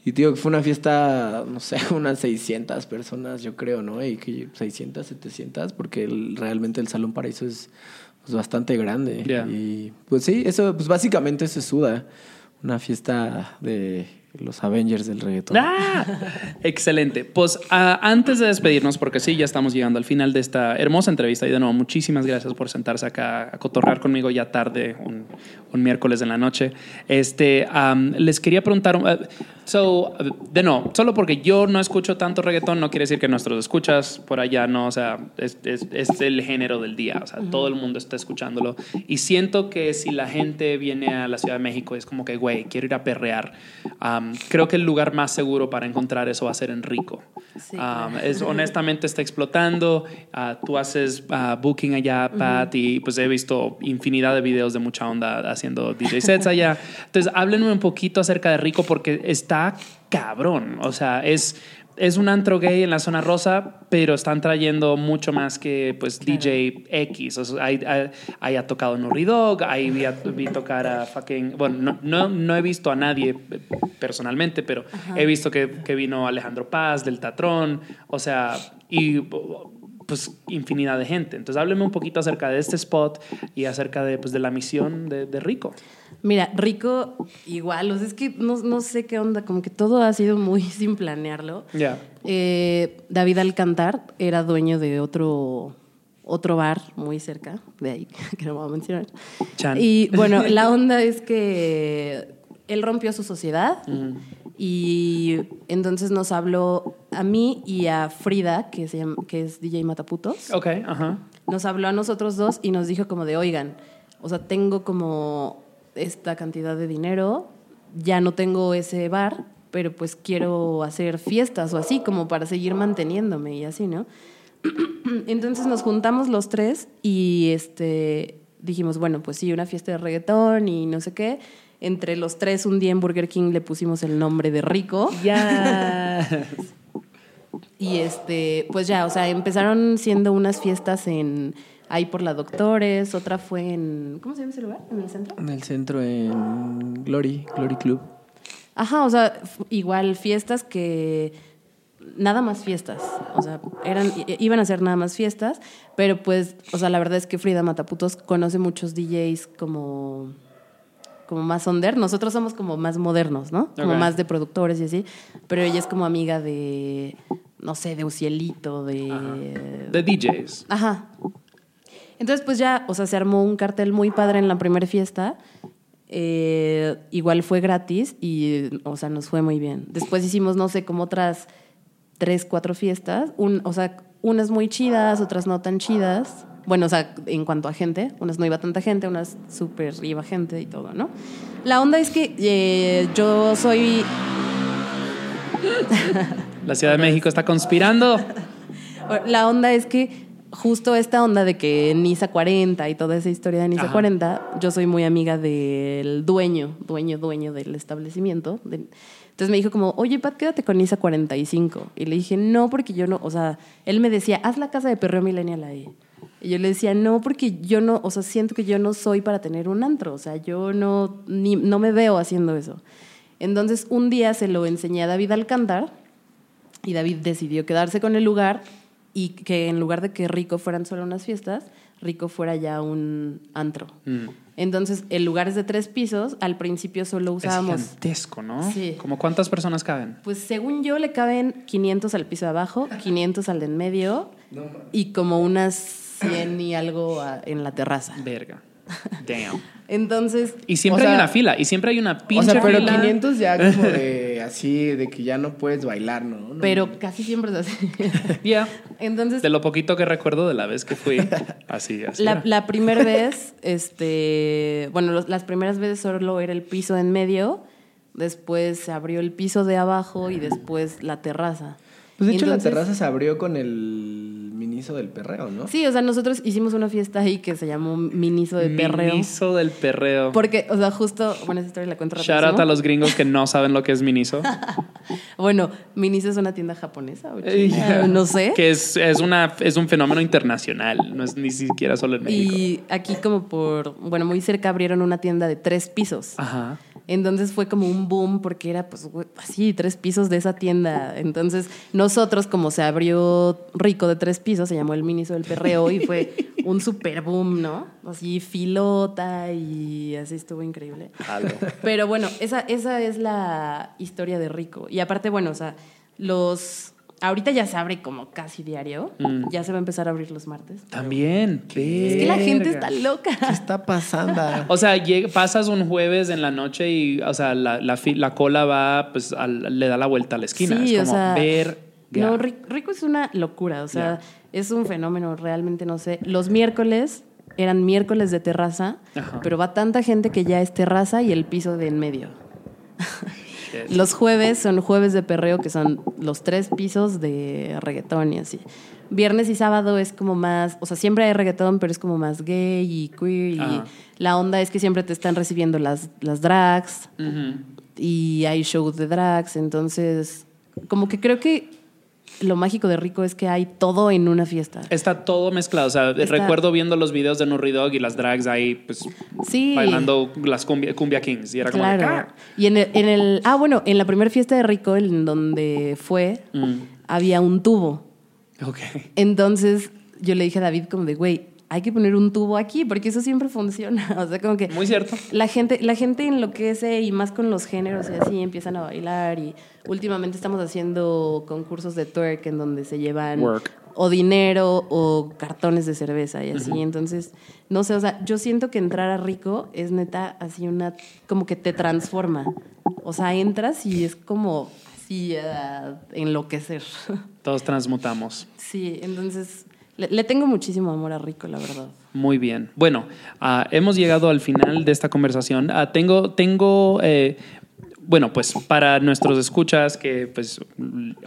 Y digo, que fue una fiesta, no sé, unas 600 personas, yo creo, ¿no? Y que 600, 700, porque el- realmente el Salón Paraíso es pues, bastante grande. Y pues sí, eso, pues básicamente se suda. Una fiesta de los Avengers del reggaetón. ¡Ah! Excelente. Pues ah, antes de despedirnos, porque sí, ya estamos llegando al final de esta hermosa entrevista y de nuevo, muchísimas gracias por sentarse acá a cotorrear conmigo ya tarde, un, un miércoles en la noche. Este, am, les quería preguntar, uh, so, uh, de nuevo, solo porque yo no escucho tanto reggaetón, no quiere decir que nuestros escuchas por allá no, o sea, es, es- es el género del día, o sea, todo el mundo está escuchándolo. Y siento que si la gente viene a la Ciudad de México, es como que, güey, quiero ir a perrear. Am, creo que el lugar más seguro para encontrar eso va a ser en Rico. Sí, Am, claro. es, honestamente está explotando. Ah, tú haces ah, booking allá, Pat, y pues he visto infinidad de videos de mucha onda haciendo DJ sets allá. Entonces, háblenme un poquito acerca de Rico porque está cabrón. O sea, es, es un antro gay en la zona rosa, pero están trayendo mucho más que pues DJ X. O sea, ahí ha tocado Nuri Dog, ahí vi, a- vi tocar a fucking... Bueno, no, no, no he visto a nadie personalmente, pero he visto que, que vino Alejandro Paz del Tatrón, o sea, y pues infinidad de gente. Entonces hábleme un poquito acerca de este spot y acerca de, pues, de la misión de, de Rico. Mira, Rico igual, o sea, es que no, no sé qué onda, como que todo ha sido muy sin planearlo. Ya. Eh, David Alcantar era dueño de otro, otro bar muy cerca de ahí, que no voy a mencionar. Chan. Y bueno, la onda es que él rompió su sociedad y entonces nos habló a mí y a Frida, que, se llama- que es DJ Mataputos. Ok, ajá. Nos habló a nosotros dos y nos dijo como de, oigan, o sea, tengo como esta cantidad de dinero, ya no tengo ese bar, pero pues quiero hacer fiestas o así, como para seguir manteniéndome y así, ¿no? Entonces nos juntamos los tres y este dijimos, bueno, pues sí, una fiesta de reggaetón y no sé qué. Entre los tres, un día en Burger King le pusimos el nombre de Rico. Ya. Y este, pues ya, o sea, empezaron siendo unas fiestas en ahí por la Doctores, otra fue en ¿cómo se llama ese lugar? ¿En el centro? En el centro, en Glory, Glory Club. Ajá, o sea, igual fiestas que nada más fiestas, o sea, eran iban a ser nada más fiestas, pero pues, o sea, la verdad es que Frida Mataputos conoce muchos DJs como como más under, nosotros somos como más modernos, ¿no? Como más de productores y así, pero ella es como amiga de no sé, de Ucielito, de De DJs. Ajá. Entonces, pues ya, o sea, se armó un cartel muy padre en la primera fiesta. Eh, igual fue gratis y, o sea, nos fue muy bien. Después hicimos, no sé, como otras tres, cuatro fiestas. Un, o sea, unas muy chidas, otras no tan chidas. Bueno, o sea, en cuanto a gente, unas no iba tanta gente, unas súper iba gente y todo, ¿no? La onda es que eh, yo soy La Ciudad de México está conspirando. La onda es que justo esta onda de que Nisa 40 y toda esa historia de Nisa Ajá. 40, yo soy muy amiga del dueño, dueño, dueño del establecimiento. De- entonces me dijo como, oye, Pat, quédate con Nisa 45. Y le dije, no, porque yo no, o sea, él me decía, haz la casa de perreo millennial ahí. Y yo le decía, no, porque yo no, o sea, siento que yo no soy para tener un antro, o sea, yo no, ni, no me veo haciendo eso. Entonces, un día se lo enseñé a David Alcántar y David decidió quedarse con el lugar y que en lugar de que Rico fueran solo unas fiestas, Rico fuera ya un antro. Mm. Entonces, el lugar es de tres pisos, al principio solo Es usábamos... gigantesco, ¿no? Sí. ¿Como cuántas personas caben? Pues según yo le caben 500 al piso de abajo, 500 al de en medio y como unas 100 y algo a- en la terraza. Verga. Damn. Entonces, Y siempre O sea- hay una fila, y siempre hay una pinche O sea, pero fila. 500 ya como de así, de que ya no puedes bailar, ¿no? No. pero casi siempre es así. Ya. Entonces, De lo poquito que recuerdo de la vez que fui, así, así. la, era. la primera vez, este, bueno, los- las primeras veces solo era el piso en medio, después se abrió el piso de abajo y después la terraza. Pues de hecho Entonces- la terraza se abrió con el miniso del perreo, ¿no? Sí, o sea, nosotros hicimos una fiesta ahí que se llamó Miniso de Perreo. Miniso del perreo. Porque, o sea, justo, bueno, esa historia la cuento Shout rapidísimo. out a los gringos que no saben lo que es Miniso. Bueno, Miniso es una tienda japonesa, o china, no sé. Que es, es, una, es un fenómeno internacional, no es ni siquiera solo en México. Y aquí como por, bueno, muy cerca abrieron una tienda de tres pisos. Ajá. Entonces fue como un boom porque era pues así, tres pisos de esa tienda. Entonces nosotros como se abrió rico de tres pisos, se llamó el Miniso del Perreo y fue un super boom, ¿no? Así filota y así estuvo increíble. Pero bueno, esa, esa es la historia de Rico. Y aparte, bueno, o sea, los... Ahorita ya se abre como casi diario. Mm. Ya se va a empezar a abrir los martes. También. Es que la gente está loca. ¿Qué está pasando? O sea, pasas un jueves en la noche y, o sea, la, la, la cola va, pues, al- le da la vuelta a la esquina. Sí, es o como sea, ver. No, Ri- Rico es una locura, o sea, es un fenómeno, realmente no sé. Los miércoles eran miércoles de terraza, Ajá. pero va tanta gente que ya es terraza y el piso de en medio. Los jueves son jueves de perreo, que son los tres pisos de reggaetón y así. Viernes y sábado es como más, o sea, siempre hay reggaetón, pero es como más gay y queer. Y Ajá. la onda es que siempre te están recibiendo las, las drags y hay shows de drags. Entonces, como que creo que lo mágico de Rico es que hay todo en una fiesta. Está todo mezclado. O sea, Está- recuerdo viendo los videos de Nurri Dog y las drags ahí, pues, Sí. bailando las cumbia, cumbia kings. Y era como, Claro. "Ah". Y en el, en el. Ah, bueno, en la primera fiesta de Rico, en donde fue, Mm. había un tubo. Ok. Entonces yo le dije a David, como de, güey, hay que poner un tubo aquí, porque eso siempre funciona. O sea, como que. Muy cierto. La gente, la gente enloquece y más con los géneros y así empiezan a bailar. Y últimamente estamos haciendo concursos de twerk en donde se llevan Work. o dinero o cartones de cerveza y así. Entonces, no sé, o sea, yo siento que entrar a rico es neta así una, como que te transforma. O sea, entras y es como así a enloquecer. Todos transmutamos. Sí, entonces le, le tengo muchísimo amor a rico, la verdad. Muy bien. Bueno, ah, hemos llegado al final de esta conversación. Ah, tengo, tengo, eh, bueno, pues para nuestros escuchas que, pues,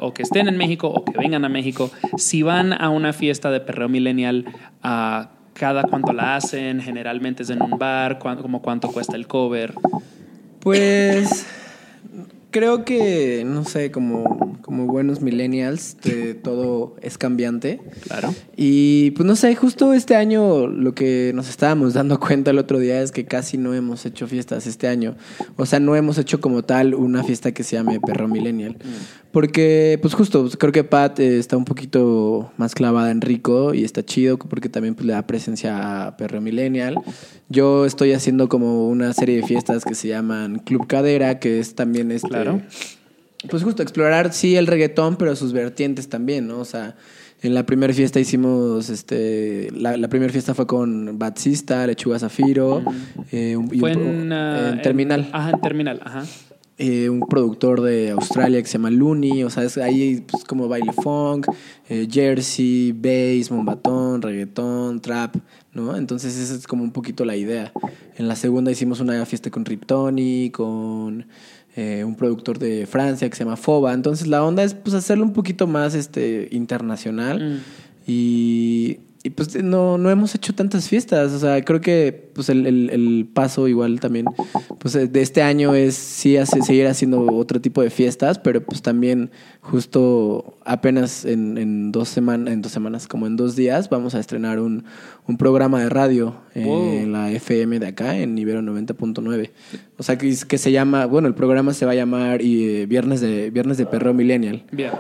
o que estén en México o que vengan a México, si van a una fiesta de perreo millennial, ah, cada cuánto la hacen, generalmente es en un bar, cuán- como cuánto cuesta el cover. Pues creo que, no sé, como, como buenos millennials, de todo es cambiante. Claro. Y pues no sé, justo este año lo que nos estábamos dando cuenta el otro día es que casi no hemos hecho fiestas este año. O sea, no hemos hecho como tal una fiesta que se llame Perro Millennial. Porque, pues justo, pues, creo que Pat eh, está un poquito más clavada en Rico y está chido porque también pues, le da presencia a Perro Millennial. Yo estoy haciendo como una serie de fiestas que se llaman Club Cadera, que es también este... Claro. Pues justo explorar, sí, el reggaetón, pero sus vertientes también, ¿no? O sea, en la primera fiesta hicimos, este, la, la primera fiesta fue con Batsista, Lechuga Zafiro, eh, un, Fue en, en Terminal. ajá, en Terminal, ajá. Eh, un productor de Australia que se llama Looney, o sea, es ahí pues, como baile funk, eh, jersey, bass, mombatón, reggaetón, trap, ¿no? Entonces esa es como un poquito la idea. En la segunda hicimos una fiesta con Riptoni, con eh, un productor de Francia que se llama Foba, entonces la onda es pues hacerlo un poquito más este, internacional Mm. y, y pues no, no hemos hecho tantas fiestas. O sea, creo que pues el, el- el paso igual también, pues de este año es sí hace- seguir haciendo otro tipo de fiestas, pero pues también justo apenas en, en dos semanas, en dos semanas, como en dos días, vamos a estrenar un, un programa de radio eh, Wow. en la FM de acá, en Ibero 90.9. O sea, que, que se llama, bueno, el programa se va a llamar eh, Viernes de Viernes de Perreo Millennial. Bien.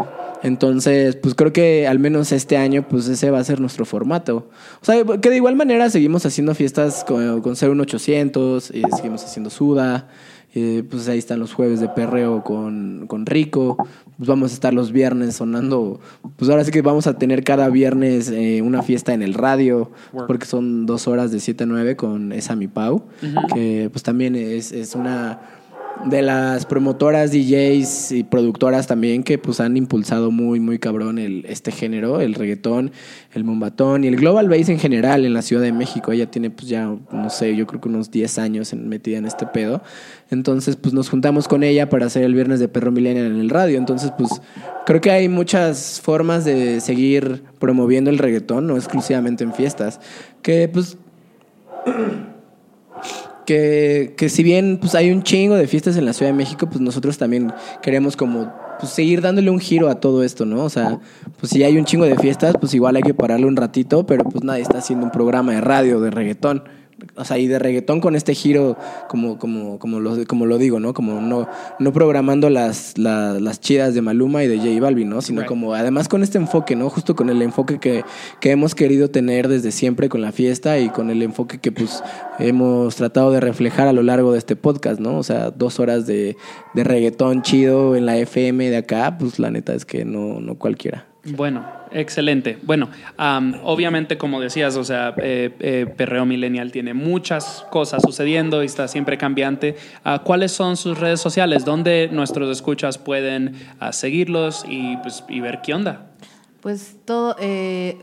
Entonces, pues creo que al menos este año, pues ese va a ser nuestro formato. O sea, que de igual manera seguimos haciendo fiestas con, con 01800, y seguimos haciendo Suda, eh, pues ahí están los jueves de perreo con, con Rico, pues vamos a estar los viernes sonando, pues ahora sí que vamos a tener cada viernes eh, una fiesta en el radio, Work. porque son dos horas de 7 a 9 con esa mi Pau, que pues también es, es una de las promotoras, DJs y productoras también que pues han impulsado muy, muy cabrón el, este género, el reggaetón, el mombatón y el global bass en general en la Ciudad de México. Ella tiene pues ya, no sé, yo creo que unos 10 años metida en este pedo. Entonces pues nos juntamos con ella para hacer el viernes de Perro Millennial en el radio. Entonces pues creo que hay muchas formas de seguir promoviendo el reggaetón, no exclusivamente en fiestas. Que pues que, que si bien pues hay un chingo de fiestas en la Ciudad de México, pues nosotros también queremos como pues, seguir dándole un giro a todo esto, ¿no? O sea, pues si hay un chingo de fiestas, pues igual hay que pararle un ratito, pero pues nadie está haciendo un programa de radio de reggaetón. O sea, y de reggaetón con este giro, como, como, como, lo, como lo digo, ¿no? Como no, no programando las, la- las chidas de Maluma y de J Balvin, ¿no? Sino Right. como además con este enfoque, ¿no? Justo con el enfoque que, que hemos querido tener desde siempre con la fiesta y con el enfoque que pues hemos tratado de reflejar a lo largo de este podcast, ¿no? O sea, dos horas de, de reggaetón chido en la FM de acá, pues la neta es que no, no cualquiera. Bueno, excelente. Bueno, am, obviamente, como decías, o sea, eh, eh, Perreo Millennial tiene muchas cosas sucediendo y está siempre cambiante. Ah, ¿Cuáles son sus redes sociales? ¿Dónde nuestros escuchas pueden ah, seguirlos y, pues, y ver qué onda? Pues todo. eh,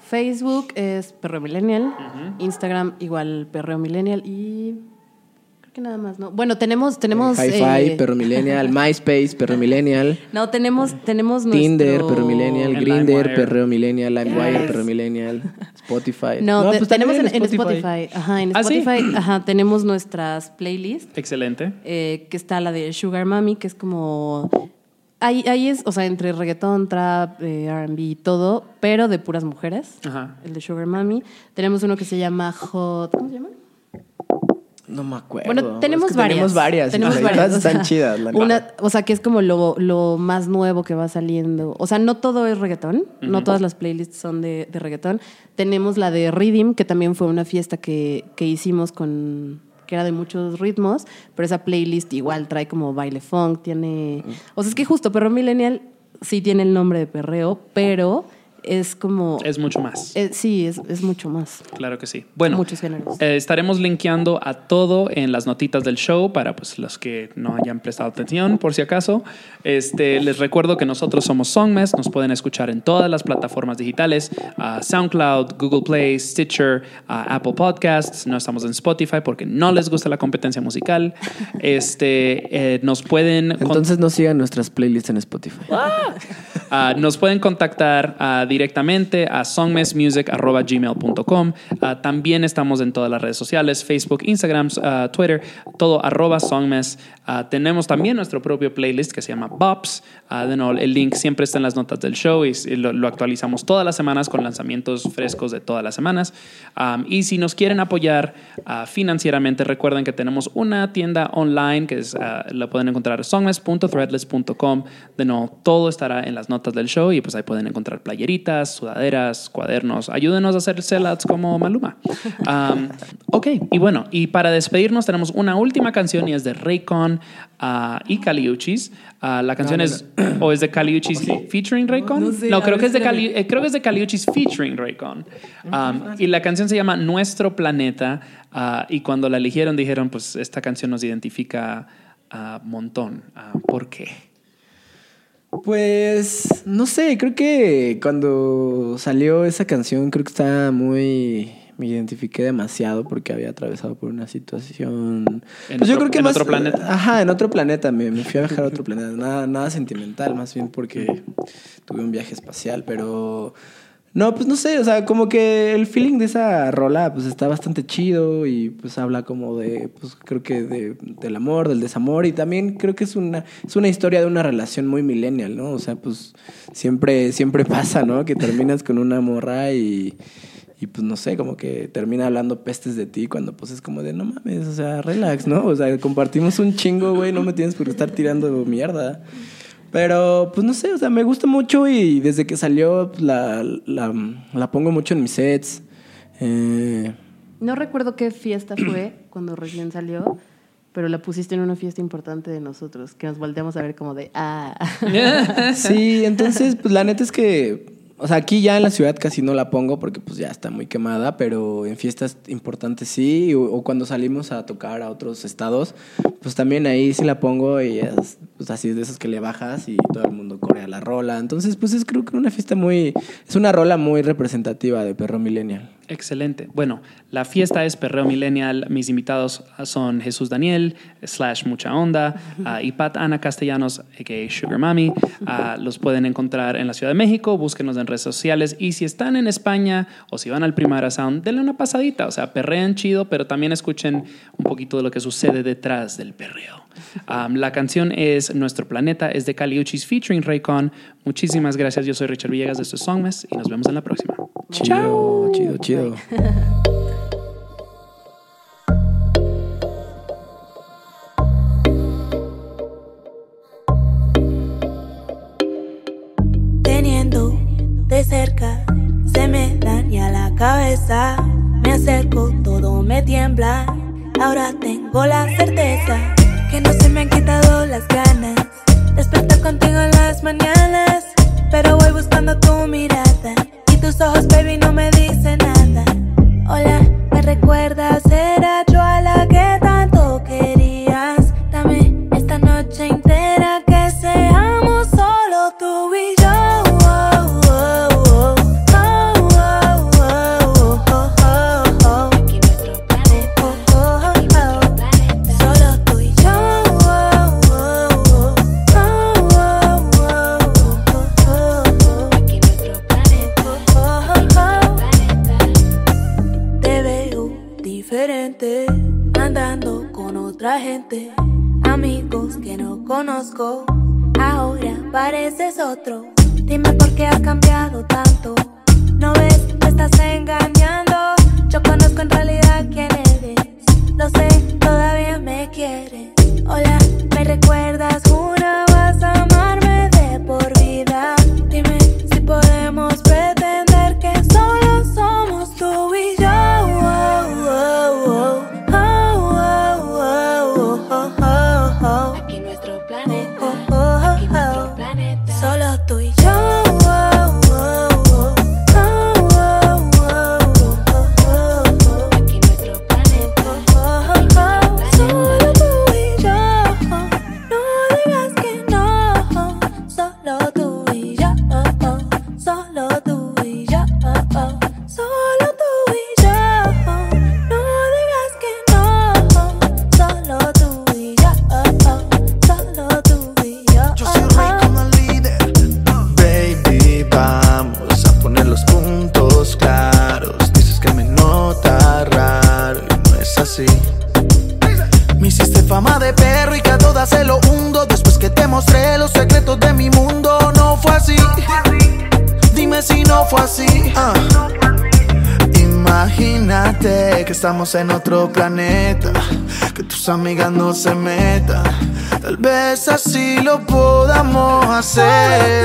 Facebook es Perreo Millennial. Instagram igual Perreo Millennial. Y. Creo que nada más, ¿no? Bueno, tenemos. tenemos Hi-Fi, eh, Perro Millennial, MySpace, Perro Millennial, No, tenemos, tenemos Tinder, nuestro- Perro Millennial, En Grinder. Perreo Millennial, LimeWire, Yes. Perro Millennial, Spotify. No, te- pues tenemos en, en Spotify. Ajá, en ¿Ah, sí? Spotify ajá, tenemos nuestras playlists. Excelente. eh, que está la de Sugar Mami, que es como. Ahí, ahí es, o sea, entre reggaetón, trap, eh, RB y todo, pero de puras mujeres. Ajá. El de Sugar Mami. Tenemos uno que se llama Hot. ¿Cómo se llama? No me acuerdo. Bueno, tenemos Es que varias. Tenemos varias. Tenemos y varias. todas o están sea, chidas. La una, o sea, que es como lo, lo más nuevo que va saliendo. O sea, no todo es reggaetón. No todas las playlists son de, de reggaetón. Tenemos la de Rhythm, que también fue una fiesta que, que hicimos con que era de muchos ritmos, pero esa playlist igual trae como baile funk, tiene... O sea, es que justo Perro Millennial sí tiene el nombre de perreo, pero es como... Es mucho más. eh, sí, es, es mucho más. Claro que sí. Bueno, Muchos géneros. eh, estaremos linkeando a todo en las notitas del show para pues, los que no hayan prestado atención, por si acaso. Este, les recuerdo que nosotros somos Songmes, nos pueden escuchar en todas las plataformas digitales, SoundCloud, Google Play, Stitcher, Apple Podcasts. No estamos en Spotify porque no les gusta la competencia musical. Este, eh, nos pueden Entonces no sigan nuestras playlists en Spotify. Ah, nos pueden contactar ah, directamente a songmessmusic.gmail.com. Ah, también estamos en todas las redes sociales, Facebook, Instagram, ah, Twitter, todo arroba songmess. Ah, tenemos también nuestro propio playlist que se llama Bops. De nuevo, el link siempre está en las notas del show y, lo, actualizamos todas las semanas con lanzamientos frescos de todas las semanas. Y si nos quieren apoyar financieramente, recuerden que tenemos una tienda online que es, ah, la pueden encontrar songmess.threadless.com. De nuevo, todo estará en las notas del show y pues ahí pueden encontrar playeritas, sudaderas, cuadernos. Ayúdenos a hacer sellouts como Maluma. Um, ok, y bueno, y para despedirnos tenemos una última canción y es de Raycon ah, y Caliuchis. Ah, la canción es o es de Caliuchis featuring Raycon. No sé, no a creo que es de. Cali- eh, creo que es de Caliuchis featuring Raycon. Um, y la canción se llama Nuestro Planeta. ah, y cuando la eligieron dijeron, pues esta canción nos identifica a montón. ¿Por qué? Pues no sé, creo que cuando salió esa canción creo que estaba muy me identifiqué demasiado porque había atravesado por una situación En pues yo otro- creo que en más otro planeta. Ajá, en otro planeta, me, me fui a viajar a otro planeta, nada nada sentimental, más bien porque tuve un viaje espacial, pero No, pues no sé, o sea, como que el feeling de esa rola pues está bastante chido y pues habla como de, pues creo que de, del amor, del desamor y también creo que es una, es una historia de una relación muy millennial, ¿no? O sea, pues siempre, siempre pasa, ¿no? Que terminas con una morra y, y pues no sé, como que termina hablando pestes de ti cuando pues es como de no mames, o sea, relax, ¿no? O sea, compartimos un chingo, güey, no me tienes por estar tirando mierda. Pero, pues no sé, o sea, me gusta mucho y desde que salió pues, la, la, la pongo mucho en mis sets. Eh, No recuerdo qué fiesta fue cuando recién salió, pero la pusiste en una fiesta importante de nosotros, que nos volteamos a ver como de, ah. sí, entonces, pues la neta es que, o sea, aquí ya en la ciudad casi no la pongo porque pues ya está muy quemada, pero en fiestas importantes sí, o, o cuando salimos a tocar a otros estados, pues también ahí sí la pongo y es pues así de esas que le bajas y todo el mundo corre a la rola. Entonces, pues es creo que una fiesta muy, es una rola muy representativa de Perro Millennial. Excelente. Bueno, la fiesta es Perreo Millennial. Mis invitados son Jesús Daniel, slash Mucha Onda, ah, y Pat Ana Castellanos, a.k.a. Sugar Mami. Ah, los pueden encontrar en la Ciudad de México, búsquenos en redes sociales. Y si están en España o si van al Primavera Sound, denle una pasadita. O sea, perrean chido, pero también escuchen un poquito de lo que sucede detrás del perreo. Um, la canción es Nuestro Planeta, es de Caliuchis featuring Raycon. Muchísimas gracias. Yo soy Richard Villegas de estos Songmes y nos vemos en la próxima. Chido, chido, chido. teniendo de cerca se me daña la cabeza. Me acerco todo me tiembla. Ahora tengo la certeza que no se me han quitado las ganas. Despertar contigo en las mañanas pero voy buscando tu mirada tus ojos baby no me dicen nada. Hola me recuerdas era yo a la que ahora pareces otro. Dime por qué has cambiado en otro planeta, que tus amigas no se metan. Tal vez así lo podamos hacer.